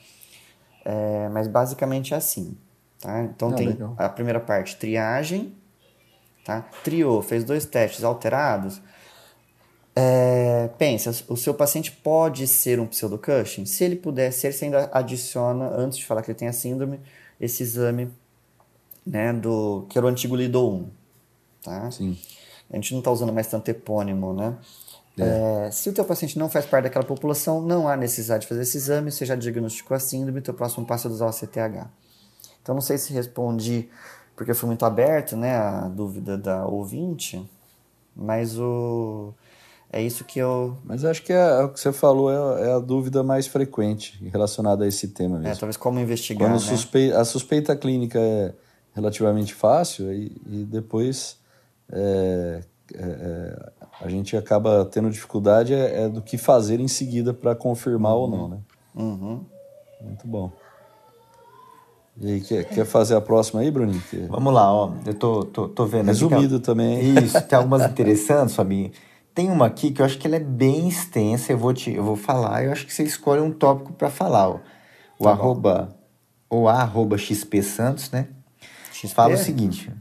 É, mas basicamente é assim, tá? Então, tem legal. a primeira parte, triagem, tá? Triou, fez dois testes alterados, é, pensa, o seu paciente pode ser um pseudo-Cushing? Se ele puder ser, você ainda adiciona, antes de falar que ele tem a síndrome, esse exame né, do, que era o antigo Lido-1. Tá? Sim. A gente não está usando mais tanto epônimo, né? É. É, se o teu paciente não faz parte daquela população, não há necessidade de fazer esse exame, você já diagnosticou a síndrome, teu próximo passo é usar o CTH. Então, não sei se respondi, porque foi muito aberto, né, a dúvida da ouvinte, mas o é isso que eu. Mas acho que é, é o que você falou é, é, a dúvida mais frequente relacionada a esse tema mesmo. É, talvez como investigar. Quando né? suspe... a suspeita clínica é relativamente fácil e, e depois é, é, é a gente acaba tendo dificuldade é, do que fazer em seguida para confirmar uhum. ou não, né? Uhum. Muito bom. E aí, quer, quer fazer a próxima aí, Bruninho? Vamos lá, ó. Eu tô, tô, tô vendo. Resumido também. Isso, tem algumas interessantes, Fabinho. Tem uma aqui que eu acho que ela é bem extensa, eu vou, te, eu vou falar, eu acho que você escolhe um tópico para falar. Ó. O tá arroba, ou a arroba XP Santos, né? XP? Fala o seguinte,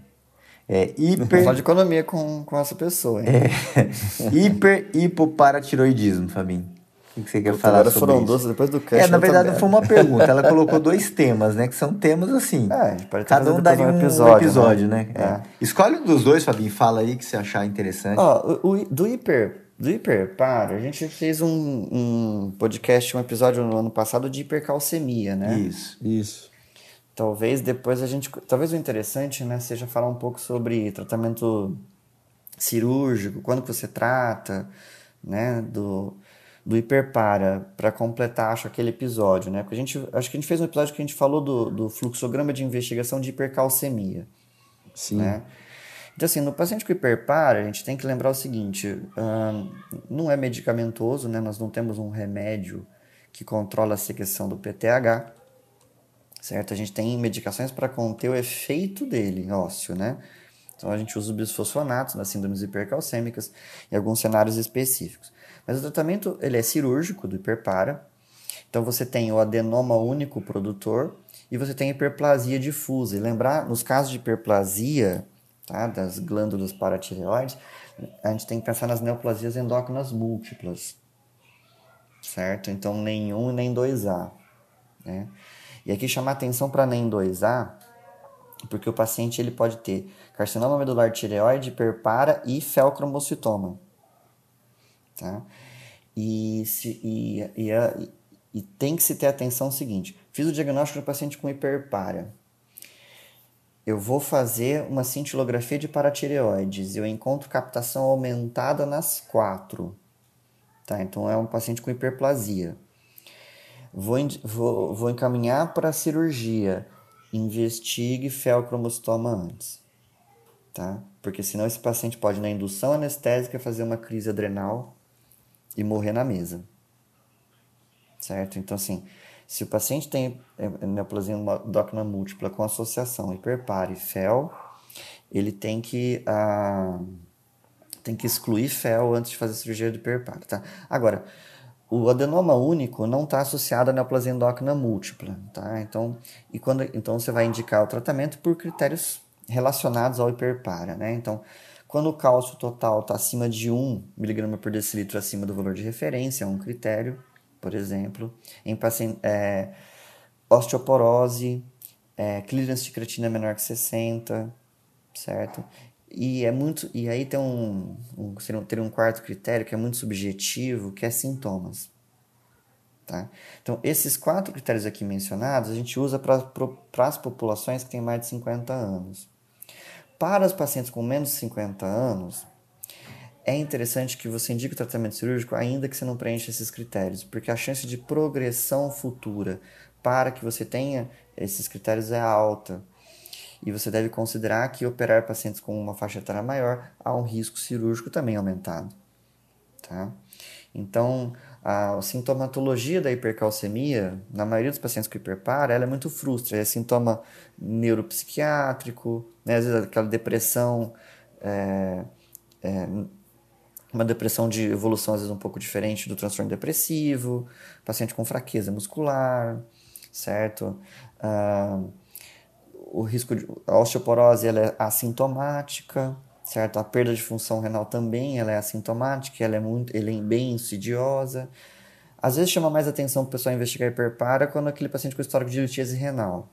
é hiper... Fala de economia com, com essa pessoa, hein? É, hiper hipoparatiroidismo, Fabinho. O que você quer Puta, falar sobre foram isso? doces depois do cast. É, na verdade não foi uma pergunta. Ela colocou dois temas, né? Que são temas assim. É, cada um daria um episódio, um episódio né? né? É. Escolhe um dos dois, Fabinho. Fala aí que você achar interessante. Ó, o, o, do hiper... Do hiper, para, a gente fez um, um podcast, um episódio no ano passado de hipercalcemia, né? Isso. Isso. Talvez depois a gente... Talvez o interessante, né, seja falar um pouco sobre tratamento cirúrgico, quando que você trata, né, do do hiperpara para completar acho aquele episódio, né? Porque a gente acho que a gente fez um episódio que a gente falou do, do fluxograma de investigação de hipercalcemia, sim. Né? Então assim, no paciente com hiperpara, a gente tem que lembrar o seguinte, hum, não é medicamentoso, né? Nós não temos um remédio que controla a secreção do PTH, certo? A gente tem medicações para conter o efeito dele ósseo, né? Então a gente usa os bisfosfonatos nas síndromes hipercalcêmicas em alguns cenários específicos. Mas o tratamento ele é cirúrgico do hiperpara. Então você tem o adenoma único produtor e você tem hiperplasia difusa. E lembrar, nos casos de hiperplasia tá, das glândulas paratireoides, a gente tem que pensar nas neoplasias endócrinas múltiplas. Certo? Então e nem 2A. Né? E aqui chamar atenção para nem 2A, porque o paciente ele pode ter carcinoma medular tireoide, hiperpara e felcromocitoma. Tá? E, se, e, e, e, e tem que se ter atenção seguinte: fiz o diagnóstico do paciente com hiperpara. Eu vou fazer uma cintilografia de paratireoides. Eu encontro captação aumentada nas quatro. Tá? Então é um paciente com hiperplasia. Vou, vou, vou encaminhar para a cirurgia. Investigue felcromostoma antes. Tá? Porque senão esse paciente pode, na indução anestésica, fazer uma crise adrenal e morrer na mesa. Certo? Então, assim, se o paciente tem é, neoplasia endócrina múltipla com associação hiperpara e FEL, ele tem que, ah, tem que excluir FEL antes de fazer a cirurgia do hiperpara, tá? Agora, o adenoma único não está associado à neoplasia endócrina múltipla, tá? Então, e quando, então você vai indicar o tratamento por critérios relacionados ao hiperpara, né? Então, quando o cálcio total está acima de 1 mg por decilitro acima do valor de referência, é um critério, por exemplo. Em paciente, é, osteoporose, é, clearance de creatina menor que 60, certo? E, é muito, e aí tem um, um, um quarto critério que é muito subjetivo, que é sintomas. Tá? Então, esses quatro critérios aqui mencionados, a gente usa para as populações que têm mais de 50 anos. Para os pacientes com menos de 50 anos, é interessante que você indique o tratamento cirúrgico ainda que você não preencha esses critérios, porque a chance de progressão futura para que você tenha esses critérios é alta. E você deve considerar que operar pacientes com uma faixa etária maior há um risco cirúrgico também aumentado. Tá? Então, a sintomatologia da hipercalcemia, na maioria dos pacientes com hiperpara, ela é muito frustra. É sintoma neuropsiquiátrico, né? às vezes aquela depressão, é, é, uma depressão de evolução às vezes um pouco diferente do transtorno depressivo, paciente com fraqueza muscular, certo? Ah, o risco de a osteoporose ela é assintomática, certo? A perda de função renal também ela é assintomática, ela é muito, ela é bem insidiosa. Às vezes chama mais atenção para o pessoal investigar hiperpara quando aquele paciente com histórico de litíase renal.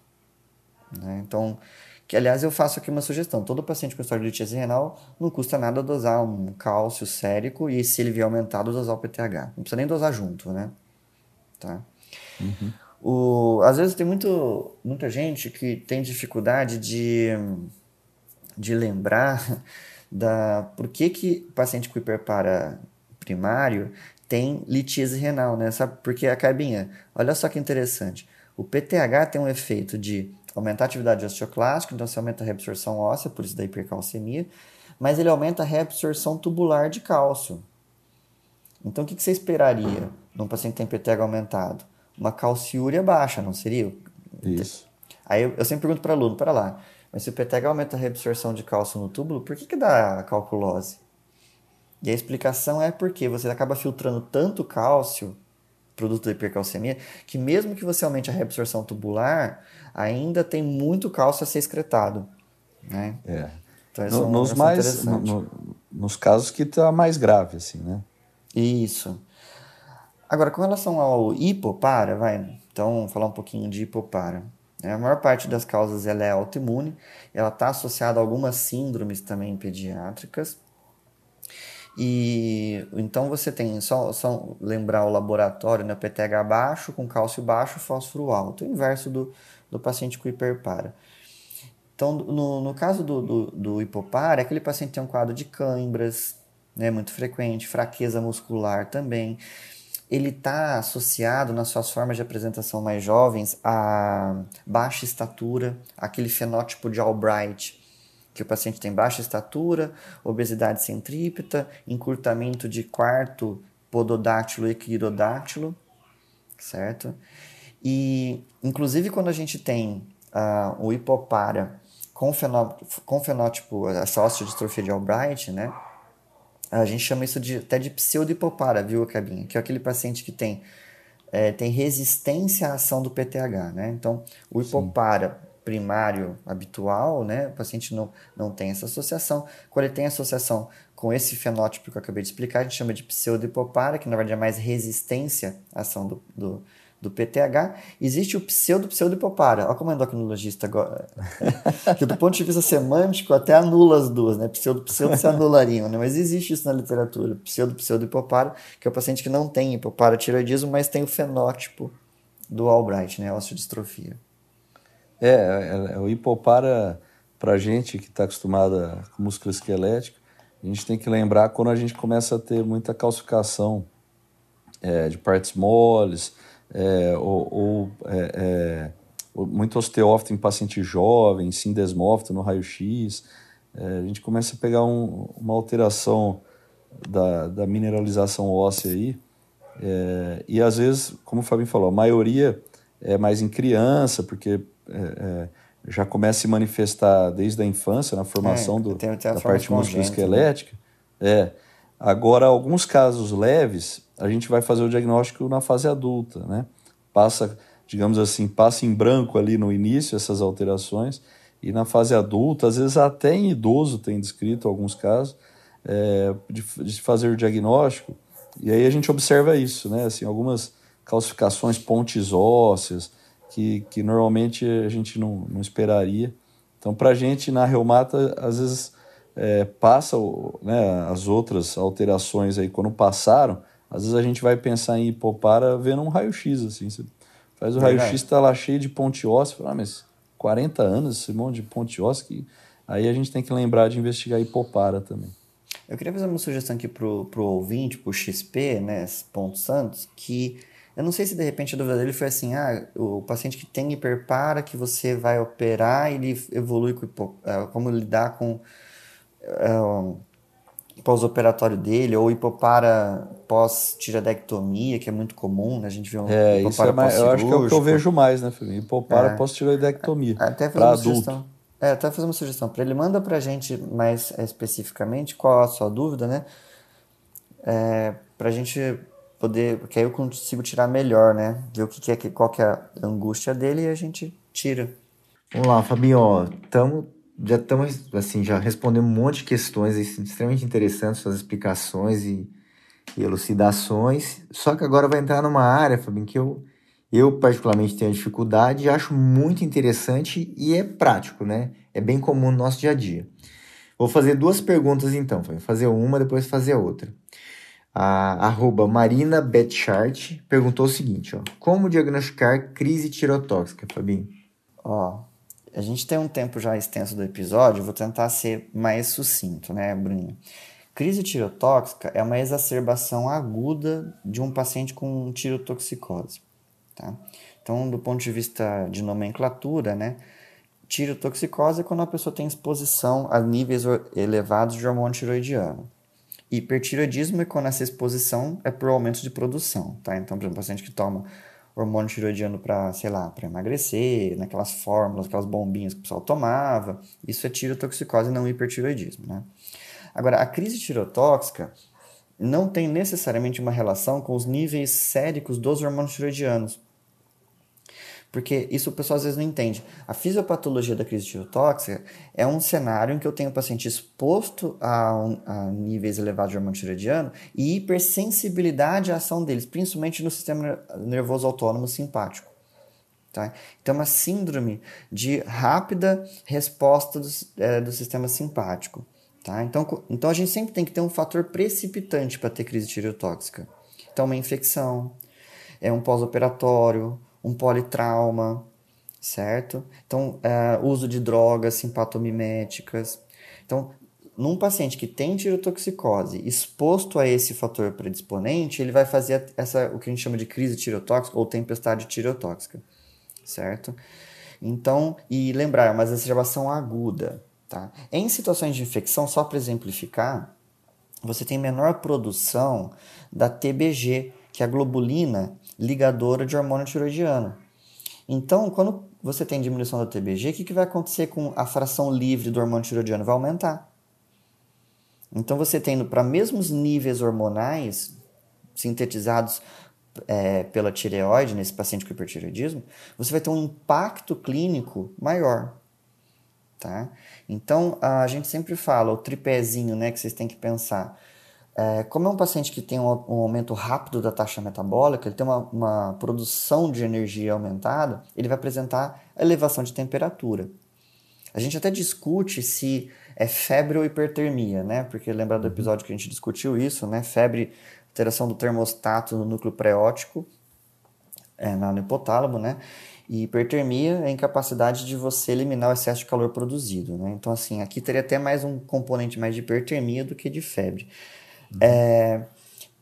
Né? Então, que aliás eu faço aqui uma sugestão: todo paciente com histórico de litíase renal não custa nada dosar um cálcio sérico e se ele vier aumentado, dosar o PTH. Não precisa nem dosar junto, né? Tá? Uhum. O, às vezes tem muito, muita gente que tem dificuldade de de lembrar da por que, que o paciente com hiperpara primário tem litíase renal, né? Sabe? Porque a cabinha, olha só que interessante. O PTH tem um efeito de aumentar a atividade osteoclástica, então você aumenta a reabsorção óssea, por isso da hipercalcemia, mas ele aumenta a reabsorção tubular de cálcio. Então o que, que você esperaria num paciente que tem PTH aumentado? Uma calciúria baixa, não seria? Isso. Aí eu, eu sempre pergunto para aluno, para lá, mas se o PTH aumenta a reabsorção de cálcio no túbulo, por que, que dá a calculose? E a explicação é porque você acaba filtrando tanto cálcio, produto da hipercalcemia, que mesmo que você aumente a reabsorção tubular, ainda tem muito cálcio a ser excretado. Né? É. Então, no, é nos, mais, no, no, nos casos que está mais grave, assim, né? Isso. Agora, com relação ao hipopara, vai, então, falar um pouquinho de hipopara. A maior parte das causas ela é autoimune, ela está associada a algumas síndromes também pediátricas. E então você tem, só, só lembrar o laboratório, né, PTH baixo, com cálcio baixo, fósforo alto, o inverso do, do paciente com hiperpara. Então, no, no caso do, do, do hipopara, aquele paciente tem um quadro de câimbras, né, muito frequente, fraqueza muscular também ele está associado nas suas formas de apresentação mais jovens a baixa estatura, aquele fenótipo de Albright, que o paciente tem baixa estatura, obesidade centrípeta, encurtamento de quarto pododáctilo e equirodáctilo, certo? E, inclusive, quando a gente tem uh, o hipopara com, fenótipo, com fenótipo, essa osteodistrofia de Albright, né? A gente chama isso de, até de pseudo-hipopara, viu, Cabinha? Que é aquele paciente que tem, é, tem resistência à ação do PTH, né? Então, o hipopara Sim. Primário habitual, né? O paciente não, não tem essa associação. Quando ele tem associação com esse fenótipo que eu acabei de explicar, a gente chama de pseudo-hipopara, que na verdade é mais resistência à ação do, do do PTH, existe o pseudo-pseudo-hipopara. Olha como é endocrinologista agora. que do ponto de vista semântico até anula as duas, né? Pseudo-pseudo se anulariam, né? Mas existe isso na literatura. Pseudo-pseudo-hipopara, que é o paciente que não tem hipoparatiroidismo, mas tem o fenótipo do Albright, né? Osteodistrofia. É, é, é o hipopara, pra gente que está acostumada com músculo esquelético, a gente tem que lembrar quando a gente começa a ter muita calcificação é, de partes moles, é, ou, ou é, é, muito osteófito em paciente jovem, sindesmófito no raio-x, é, a gente começa a pegar um, uma alteração da, da, mineralização óssea aí, é, e às vezes, como o Fabinho falou, a maioria é mais em criança, porque é, já começa a se manifestar desde a infância, na formação do, tenho, tenho da parte musculoesquelética. Né? É. Agora, alguns casos leves, a gente vai fazer o diagnóstico na fase adulta, né? Passa, digamos assim, passa em branco ali no início essas alterações e na fase adulta, às vezes até em idoso tem descrito alguns casos, é, de, de, fazer o diagnóstico e aí a gente observa isso, né? Assim, algumas calcificações pontes ósseas que, que normalmente a gente não, não esperaria. Então, para a gente na reumata, às vezes é, passa né, as outras alterações aí quando passaram, às vezes a gente vai pensar em hipopara vendo um raio-x, assim. Você faz o raio-x, tá lá cheio de ponte óssea, fala, ah, mas 40 anos esse monte de ponte óssea, que... aí a gente tem que lembrar de investigar hipopara também. Eu queria fazer uma sugestão aqui pro, pro ouvinte, pro XP, né, ponto Santos, que eu não sei se de repente a dúvida dele foi assim, ah, o paciente que tem hiperpara, que você vai operar, ele evolui com é, como lidar com é, o pós-operatório dele, ou hipopara pós-tireoidectomia, que é muito comum, né? A gente vê um é, isso é mais, eu acho que é o que eu vejo mais, né, filho? Hipopara é. pós-tireoidectomia, para adulto. Sugestão. É, até fazer uma sugestão para ele. Manda para a gente mais especificamente qual a sua dúvida, né? É, para a gente poder, porque aí eu consigo tirar melhor, né? Ver o que, que é, qual que é a angústia dele e a gente tira. Vamos lá, Fabinho, tamo, já estamos, assim, já respondendo um monte de questões extremamente interessantes, suas explicações e, e elucidações, só que agora vai entrar numa área, Fabinho, que eu, eu particularmente tenho dificuldade e acho muito interessante e é prático, né? É bem comum no nosso dia a dia. Vou fazer duas perguntas então, vou fazer uma, depois fazer outra a arroba Marina Betchart perguntou o seguinte, ó, como diagnosticar crise tirotóxica, Fabinho? Ó, a gente tem um tempo já extenso do episódio, vou tentar ser mais sucinto, né, Bruno? Crise tirotóxica é uma exacerbação aguda de um paciente com tirotoxicose, tá? Então, do ponto de vista de nomenclatura, né, tirotoxicose é quando a pessoa tem exposição a níveis elevados de hormônio tiroidiano. Hipertiroidismo é quando essa exposição é por aumento de produção, tá? Então, por exemplo, paciente que toma hormônio tiroidiano para, sei lá, para emagrecer, naquelas fórmulas, aquelas bombinhas que o pessoal tomava, isso é tirotoxicose não hipertiroidismo, né? Agora, a crise tirotóxica não tem necessariamente uma relação com os níveis séricos dos hormônios tiroidianos. Porque isso o pessoal às vezes não entende. A fisiopatologia da crise tirotóxica é um cenário em que eu tenho o paciente exposto a, um, a níveis elevados de hormônio tiroidiano e hipersensibilidade à ação deles, principalmente no sistema nervoso autônomo simpático. Tá? Então, é uma síndrome de rápida resposta do, é, do sistema simpático. Tá? Então, então, a gente sempre tem que ter um fator precipitante para ter crise tireotóxica. Então, uma infecção, é um pós-operatório, um politrauma, certo? Então, uh, uso de drogas simpatomiméticas. Então, num paciente que tem tirotoxicose exposto a esse fator predisponente, ele vai fazer essa, o que a gente chama de crise tirotóxica ou tempestade tirotóxica, certo? Então, e lembrar, é uma exacerbação aguda, tá? Em situações de infecção, só para exemplificar, você tem menor produção da TBG, que é a globulina ligadora de hormônio tiroidiano. Então, quando você tem diminuição da TBG, o que, que vai acontecer com a fração livre do hormônio tiroidiano? Vai aumentar. Então, você tendo para mesmos níveis hormonais sintetizados é, pela tireoide, nesse paciente com hipertireoidismo, você vai ter um impacto clínico maior. Tá? Então, a gente sempre fala, o tripézinho né, que vocês têm que pensar. É, como é um paciente que tem um, um, aumento rápido da taxa metabólica, ele tem uma, uma, produção de energia aumentada, ele vai apresentar elevação de temperatura. A gente até discute se é febre ou hipertermia, né? Porque lembra do episódio que a gente discutiu isso, né? Febre, alteração do termostato no núcleo preótico, é, no hipotálamo, né? E hipertermia é a incapacidade de você eliminar o excesso de calor produzido, né? Então, assim, aqui teria até mais um componente mais de hipertermia do que de febre. É,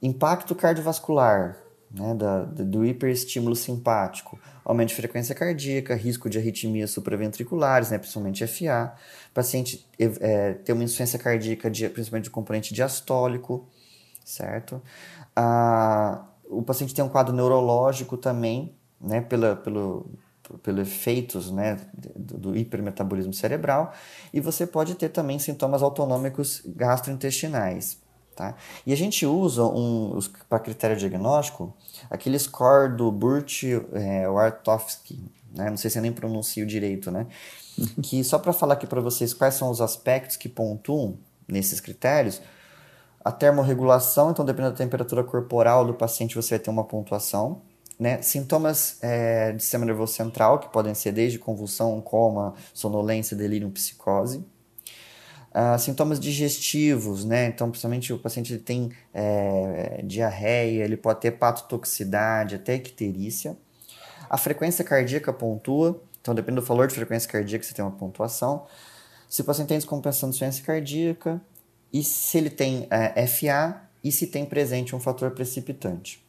impacto cardiovascular, né, da, do hiperestímulo simpático, aumento de frequência cardíaca, risco de arritmias supraventriculares, né, principalmente FA, paciente é, ter uma insuficiência cardíaca, de, principalmente do componente diastólico, certo? Ah, o paciente tem um quadro neurológico também, né, pela, pelo, pelo efeitos né, do, do, hipermetabolismo cerebral, e você pode ter também sintomas autonômicos gastrointestinais. Tá? E a gente usa um, para critério diagnóstico aquele score do Burt é, Wartowski, né? não sei se eu nem pronuncio direito, né? que só para falar aqui para vocês quais são os aspectos que pontuam nesses critérios, a termorregulação, então dependendo da temperatura corporal do paciente você vai ter uma pontuação, né? Sintomas é, de sistema nervoso central, que podem ser desde convulsão, coma, sonolência, delírio, psicose. Uh, sintomas digestivos, né? Então, principalmente o paciente tem é, diarreia, ele pode ter patotoxicidade, até icterícia. A frequência cardíaca pontua, então depende do valor de frequência cardíaca você tem uma pontuação. Se o paciente tem descompensação de insuficiência cardíaca, e se ele tem é, FA e se tem presente um fator precipitante.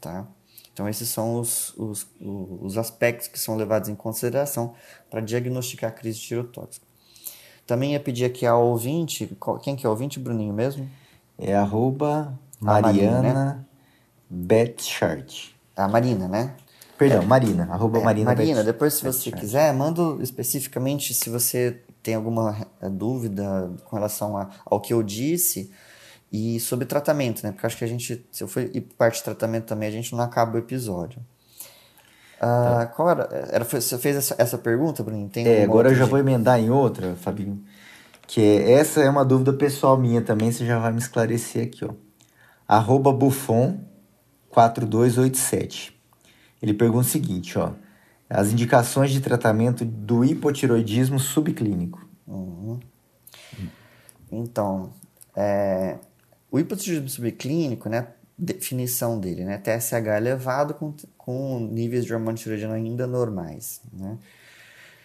Tá? Então, esses são os, os, os aspectos que são levados em consideração para diagnosticar a crise tirotóxica. Também ia pedir aqui ao ouvinte, quem que é o ouvinte, Bruninho mesmo? É arroba Mariana né? Betchart. A Marina, né? Perdão, é, Marina, arroba é, Marina. Marina, depois se você quiser, manda especificamente se você tem alguma eh, dúvida com relação a, ao que eu disse e sobre tratamento, né? Porque acho que a gente, se eu for ir parte de tratamento também, a gente não acaba o episódio. Ah, tá. Qual era? era você fez essa, essa pergunta, Bruno? Tem é, agora eu já vou emendar em outra, Fabinho. Que é, essa é uma dúvida pessoal minha também, você já vai me esclarecer aqui, ó. Arroba Buffon 4287. Ele pergunta o seguinte, ó. As indicações de tratamento do hipotiroidismo subclínico. Uhum. Então, é, o hipotiroidismo subclínico, né, definição dele, né, TSH elevado com, com níveis de hormônio tiroidiano ainda normais, né.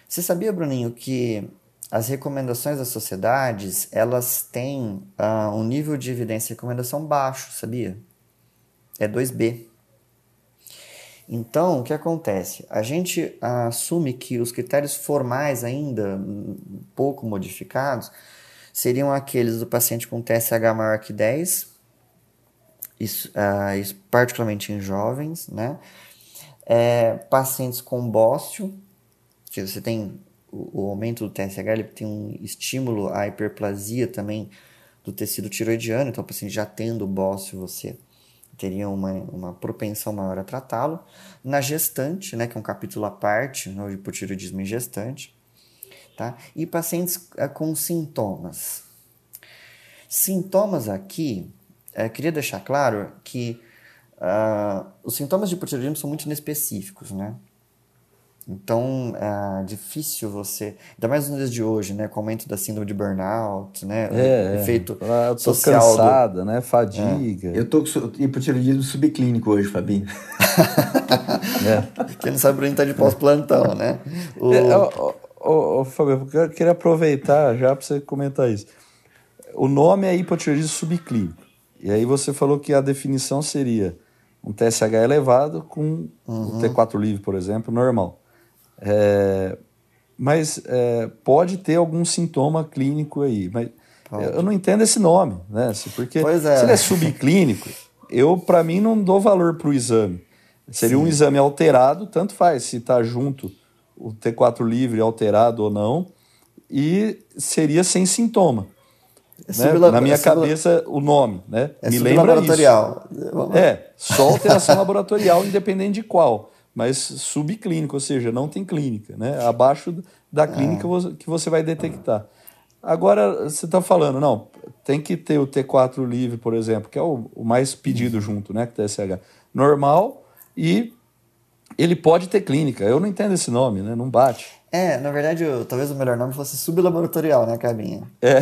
Você sabia, Bruninho, que as recomendações das sociedades, elas têm uh, um nível de evidência de recomendação baixo, sabia? É 2B. Então, o que acontece? A gente assume que os critérios formais ainda pouco modificados seriam aqueles do paciente com TSH maior que 10, isso, uh, isso particularmente em jovens, né? É, pacientes com bóstio, que você tem o, aumento do TSH, ele tem um estímulo à hiperplasia também do tecido tiroidiano, então o paciente já tendo bóstio, você teria uma, uma propensão maior a tratá-lo. Na gestante, né, que é um capítulo à parte, no hipotiroidismo em gestante, Tá? E pacientes é, com sintomas. Sintomas aqui, é, queria deixar claro que uh, os sintomas de hipotireoidismo são muito inespecíficos, né? Então, é difícil você, ainda mais nos dias de hoje, né, com o aumento da síndrome de burnout, né, é, o efeito é. eu social cansada, do... né, fadiga. É. Eu tô com hipotireoidismo subclínico hoje, Fabinho. é. Quem não sabe, o Bruno tá de pós-plantão, né? O... É, Ô, ô, Fabio, eu queria aproveitar já para você comentar isso. O nome é hipotireoidismo subclínico. E aí você falou que a definição seria um TSH elevado com uhum. o T4 livre, por exemplo, normal. É, mas é, pode ter algum sintoma clínico aí. Mas pode. eu não entendo esse nome, né? Porque é. se ele é subclínico, eu, para mim, não dou valor para o exame. Seria Sim. um exame alterado, tanto faz se está junto o T4 livre alterado ou não, e seria sem sintoma. É né? Na minha é cabeça, o nome, né? É Me lembra laboratorial. isso. É, só alteração laboratorial, independente de qual, mas subclínico, ou seja, não tem clínica, né? Abaixo da é. clínica é. que você vai detectar. Agora, você está falando, não, tem que ter o T4 livre, por exemplo, que é o, o mais pedido junto, né? Com TSH. Normal e ele pode ter clínica. Eu não entendo esse nome, né? Não bate. É, na verdade, eu, talvez o melhor nome fosse sublaboratorial, né, Cabinha? É.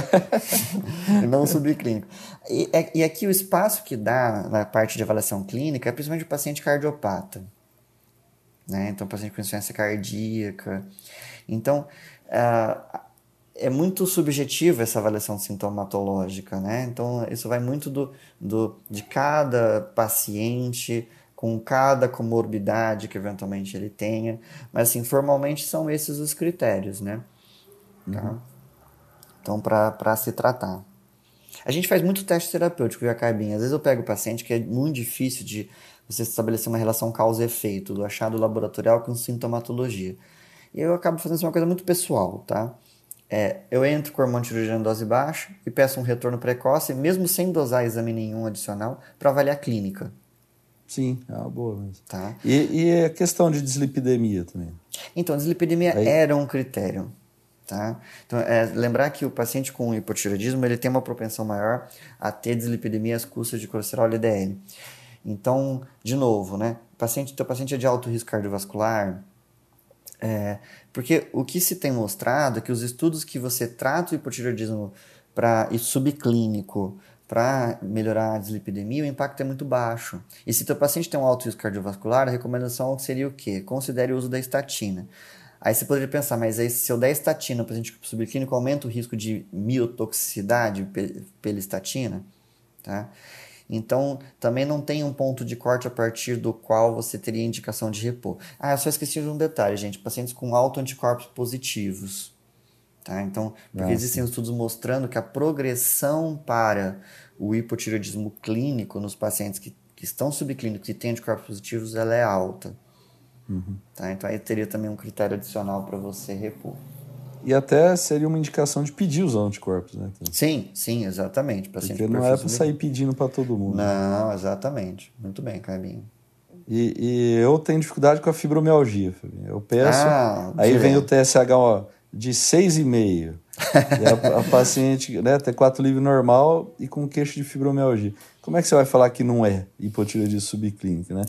não subclínico. E, é, e aqui o espaço que dá na parte de avaliação clínica é principalmente o paciente cardiopata. Né? Então, paciente com insuficiência cardíaca. Então, uh, é muito subjetiva essa avaliação sintomatológica, né? Então, isso vai muito do, do, de cada paciente, com cada comorbidade que eventualmente ele tenha. Mas, assim, formalmente são esses os critérios, né? Tá? Uhum. Então, para se tratar. A gente faz muito teste terapêutico, viu, Carbinha? Às vezes eu pego o paciente que é muito difícil de você estabelecer uma relação causa-efeito do achado laboratorial com sintomatologia. E eu acabo fazendo uma coisa muito pessoal, tá? É, eu entro com hormônio tiroidiano dose baixa e peço um retorno precoce, mesmo sem dosar exame nenhum adicional, para avaliar a clínica. Sim, é uma boa mesmo. Tá. E, e a questão de dislipidemia também? Então, dislipidemia Aí... era um critério. Tá? Então, é, lembrar que o paciente com hipotireoidismo ele tem uma propensão maior a ter dislipidemia às custas de colesterol LDL. Então, de novo, né? O paciente, teu paciente é de alto risco cardiovascular, é, porque o que se tem mostrado é que os estudos que você trata o hipotireoidismo para subclínico para melhorar a dislipidemia, o impacto é muito baixo. E se teu paciente tem um alto risco cardiovascular, a recomendação seria o quê? Considere o uso da estatina. Aí você poderia pensar, mas aí se eu der estatina para paciente subclínico, aumenta o risco de miotoxicidade pela estatina, tá? Então, também não tem um ponto de corte a partir do qual você teria indicação de repor. Ah, eu só esqueci de um detalhe, gente. Pacientes com alto anticorpos positivos. Tá? Então, porque ah, existem estudos mostrando que a progressão para o hipotireoidismo clínico nos pacientes que, que estão subclínicos e têm anticorpos positivos, ela é alta. Uhum. Tá? Então, aí teria também um critério adicional para você repor. E até seria uma indicação de pedir os anticorpos, né? Sim, sim, exatamente. Paciente Porque não é para sair pedindo para todo mundo. Não, exatamente. Muito bem, Carlinhos. E, e, eu tenho dificuldade com a fibromialgia, Fabinho. Eu peço, ah, aí vem o TSH ó, de 6,5. e a, a paciente né, tem 4 livre normal e com queixo de fibromialgia. Como é que você vai falar que não é hipotireoidismo subclínica, né?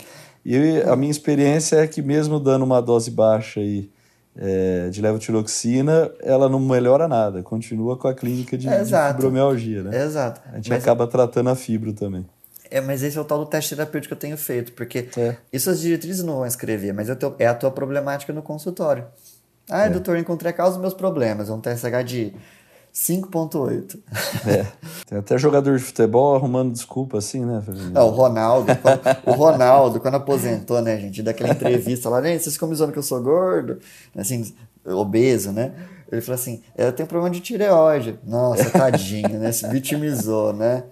E a minha experiência é que mesmo dando uma dose baixa aí é, de levotiroxina, ela não melhora nada, continua com a clínica de, de fibromialgia, né? Exato. A gente mas, acaba tratando a fibro também. É, mas esse é o tal do teste terapêutico que eu tenho feito, porque é. isso as diretrizes não vão escrever, mas é, é a tua problemática no consultório. Ah, é. doutor, encontrei a causa dos meus problemas, é um TSH de 5.8. É. Tem até jogador de futebol arrumando desculpa assim, né? Não, o Ronaldo, quando, o Ronaldo, quando aposentou, né, gente, daquela entrevista lá, gente, vocês ficam me zoando que eu sou gordo, assim, obeso, né? Ele falou assim, eu tenho problema de tireoide. Nossa, tadinho, né? Se vitimizou, né?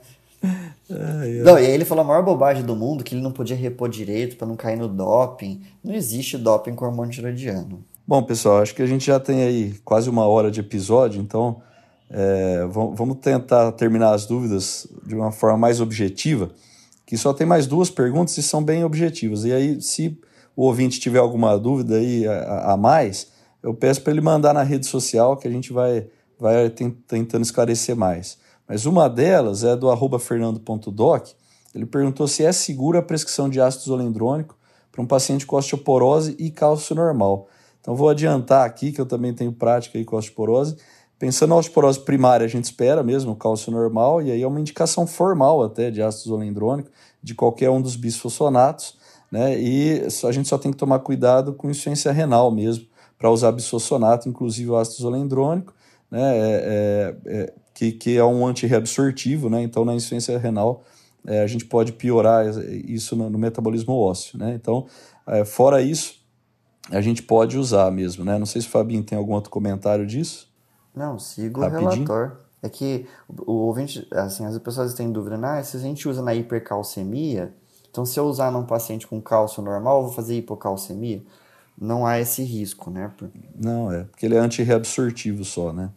Não, e aí ele falou a maior bobagem do mundo, que ele não podia repor direito para não cair no doping. Não existe doping com hormônio tiroidiano. Bom, pessoal, acho que a gente já tem aí quase uma hora de episódio, então é, vamos tentar terminar as dúvidas de uma forma mais objetiva, que só tem mais duas perguntas e são bem objetivas. E aí, se o ouvinte tiver alguma dúvida aí a, a mais, eu peço para ele mandar na rede social que a gente vai, vai tentando esclarecer mais. Mas uma delas é do arroba fernando.doc. Ele perguntou se é segura a prescrição de ácido zolendrônico para um paciente com osteoporose e cálcio normal. Então vou adiantar aqui que eu também tenho prática aí com osteoporose Pensando na osteoporose primária, a gente espera mesmo o cálcio normal, e aí é uma indicação formal até de ácido zolendrônico, de qualquer um dos bisfosfonatos, né? E a gente só tem que tomar cuidado com insuficiência renal mesmo, para usar bisfosfonato, inclusive o ácido zolendrônico, né? É, é, é, que, que é um antirreabsortivo, né? Então, na insuficiência renal, é, a gente pode piorar isso no, no metabolismo ósseo, né? Então, é, fora isso, a gente pode usar mesmo, né? Não sei se o Fabinho tem algum outro comentário disso. Não, sigo o relator. É que o, ouvinte, assim, as pessoas têm dúvida, ah, se a gente usa na hipercalcemia, então se eu usar num paciente com cálcio normal, eu vou fazer hipocalcemia? Não há esse risco, né? Não, é, porque ele é antirreabsortivo só, né?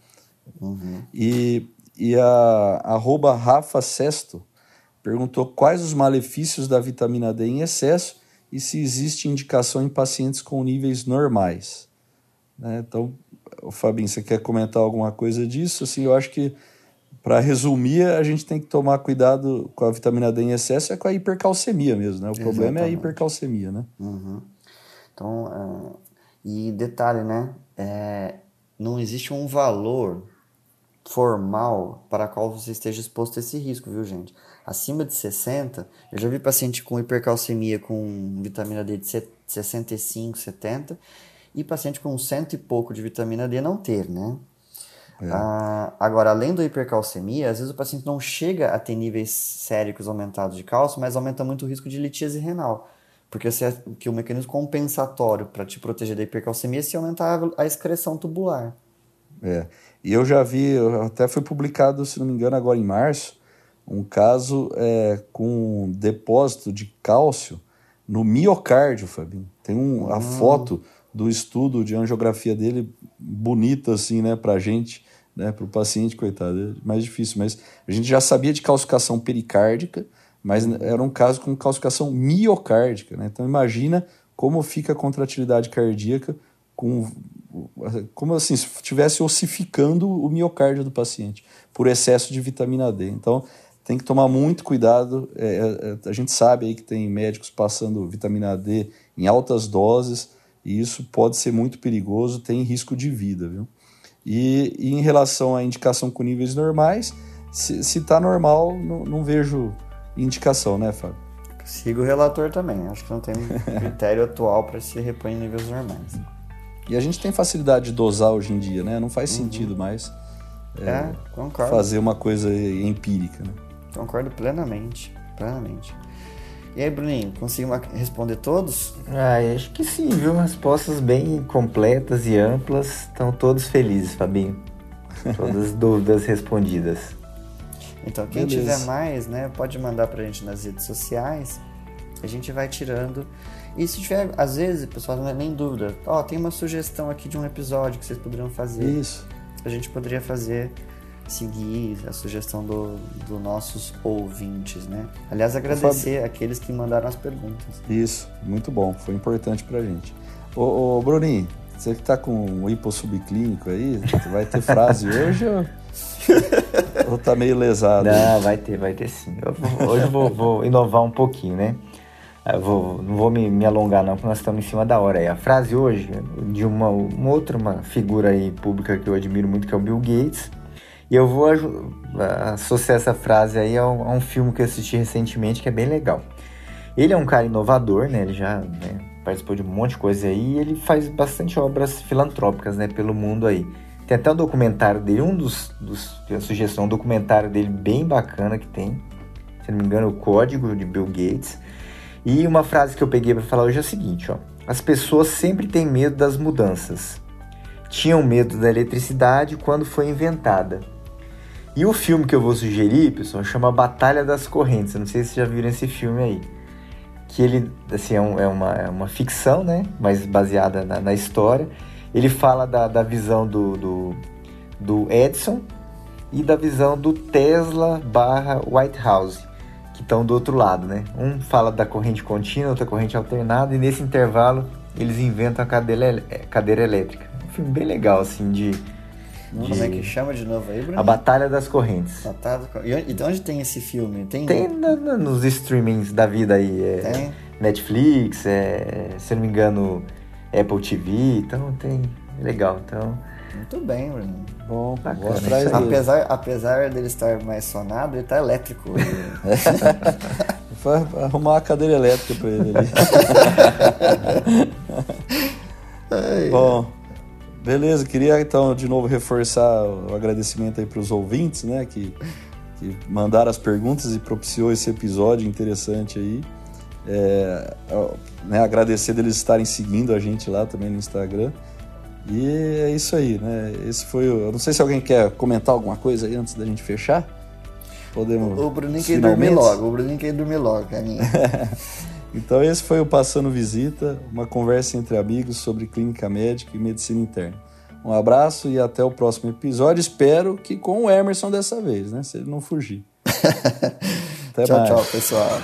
Uhum. E, e a arroba Rafa Sesto perguntou quais os malefícios da vitamina D em excesso e se existe indicação em pacientes com níveis normais. Né? Então, o Fabinho, você quer comentar alguma coisa disso? Assim, eu acho que, para resumir, a gente tem que tomar cuidado com a vitamina D em excesso, é com a hipercalcemia mesmo, né? O Exatamente. problema é a hipercalcemia, né? Uhum. Então, uh, e detalhe, né? É, não existe um valor formal para qual você esteja exposto a esse risco, viu, gente? Acima de 60, eu já vi paciente com hipercalcemia com vitamina D de 65, 70, e paciente com cento e pouco de vitamina D não ter, né? É. Ah, agora, além da hipercalcemia, às vezes o paciente não chega a ter níveis séricos aumentados de cálcio, mas aumenta muito o risco de litíase renal. Porque você, que o mecanismo compensatório para te proteger da hipercalcemia é se aumentar a excreção tubular. É. E eu já vi, até foi publicado, se não me engano, agora em março, um caso é, com depósito de cálcio no miocárdio, Fabinho. Tem um, a hum. foto do estudo de angiografia dele bonita assim, né, pra gente, né, pro paciente, coitado, é mais difícil, mas a gente já sabia de calcificação pericárdica, mas era um caso com calcificação miocárdica, né? Então imagina como fica a contratilidade cardíaca com como assim, se estivesse ossificando o miocárdio do paciente por excesso de vitamina D. Então, tem que tomar muito cuidado. É, é, é a gente sabe aí que tem médicos passando vitamina D em altas doses, e isso pode ser muito perigoso, tem risco de vida, viu? E, e em relação à indicação com níveis normais, se está normal, não, não, vejo indicação, né, Fábio? Sigo o relator também, acho que não tem critério atual para se repor em níveis normais. E a gente tem facilidade de dosar hoje em dia, né? Não faz Uhum. sentido mais É, concordo. fazer uma coisa empírica, né? Concordo plenamente. Plenamente. E aí, Bruninho, conseguiu responder todos? Ah, acho que sim, viu? Respostas bem completas e amplas. Estão todos felizes, Fabinho. Todas as dúvidas respondidas. Então, quem Beleza. tiver mais, né, pode mandar pra gente nas redes sociais. A gente vai tirando. E se tiver, às vezes, pessoal, não é nem dúvida. Ó, tem uma sugestão aqui de um episódio que vocês poderiam fazer. Isso. A gente poderia fazer, seguir a sugestão dos do nossos ouvintes, né? Aliás, agradecer aqueles que mandaram as perguntas. Isso, muito bom, foi importante pra gente. Ô, ô Bruninho, você que tá com o hipo subclínico aí, você vai ter frase hoje ou, ou tá meio lesado? Não, vai ter, vai ter sim. Eu vou- hoje eu vou, vou inovar um pouquinho, né? Eu vou, não vou me, me alongar não, porque nós estamos em cima da hora aí. A frase hoje, de uma, uma outra uma figura aí pública que eu admiro muito, que é o Bill Gates. E eu vou associar essa frase aí a um, a um filme que eu assisti recentemente, que é bem legal. Ele é um cara inovador, né? Ele já né, participou de um monte de coisa aí e ele faz bastante obras filantrópicas, né? Pelo mundo aí. Tem até um documentário dele, um dos, dos a sugestão, um documentário dele bem bacana que tem. Se não me engano, o Código de Bill Gates. E uma frase que eu peguei para falar hoje é a seguinte, ó. As pessoas sempre têm medo das mudanças. Tinham medo da eletricidade quando foi inventada. E o filme que eu vou sugerir, pessoal, chama Batalha das Correntes. Eu não sei se vocês já viram esse filme aí. Que ele, assim, é, um- é uma, é uma ficção, né? Mas baseada na, na história. Ele fala da, da visão do, do, do Edison e da visão do Tesla barra White House, que estão do outro lado, né? Um fala da corrente contínua, outra corrente alternada, e nesse intervalo eles inventam a cadeira, cadeira elétrica. Um filme bem legal, assim, de... Como é que chama de novo aí, Bruno? A Batalha das Correntes. Com- E onde- de onde tem esse filme? Tem? Tem na- na- nos streamings da vida aí. É Tem? Netflix, é, se eu não me engano, Apple TV, então tem. Legal, então. Muito bem, Bruno. Bom, Bacana, atrás. Apesar, apesar dele estar mais sonado, ele tá elétrico. Vai arrumar uma cadeira elétrica pra ele ali. Bom, beleza. Queria então de novo reforçar o agradecimento aí pros ouvintes, né? Que, que mandaram as perguntas e propiciou esse episódio interessante aí. É, né, agradecer deles estarem seguindo a gente lá também no Instagram. E é isso aí, né? Esse foi o. Eu não sei se alguém quer comentar alguma coisa aí antes da gente fechar. Podemos. o Bruninho quer dormir logo. O Bruninho quer dormir logo, carinha. Então esse foi o Passando Visita, uma conversa entre amigos sobre clínica médica e medicina interna. Um abraço e até o próximo episódio. Espero que com o Emerson dessa vez, né? Se ele não fugir. Até tchau, mais. tchau, pessoal.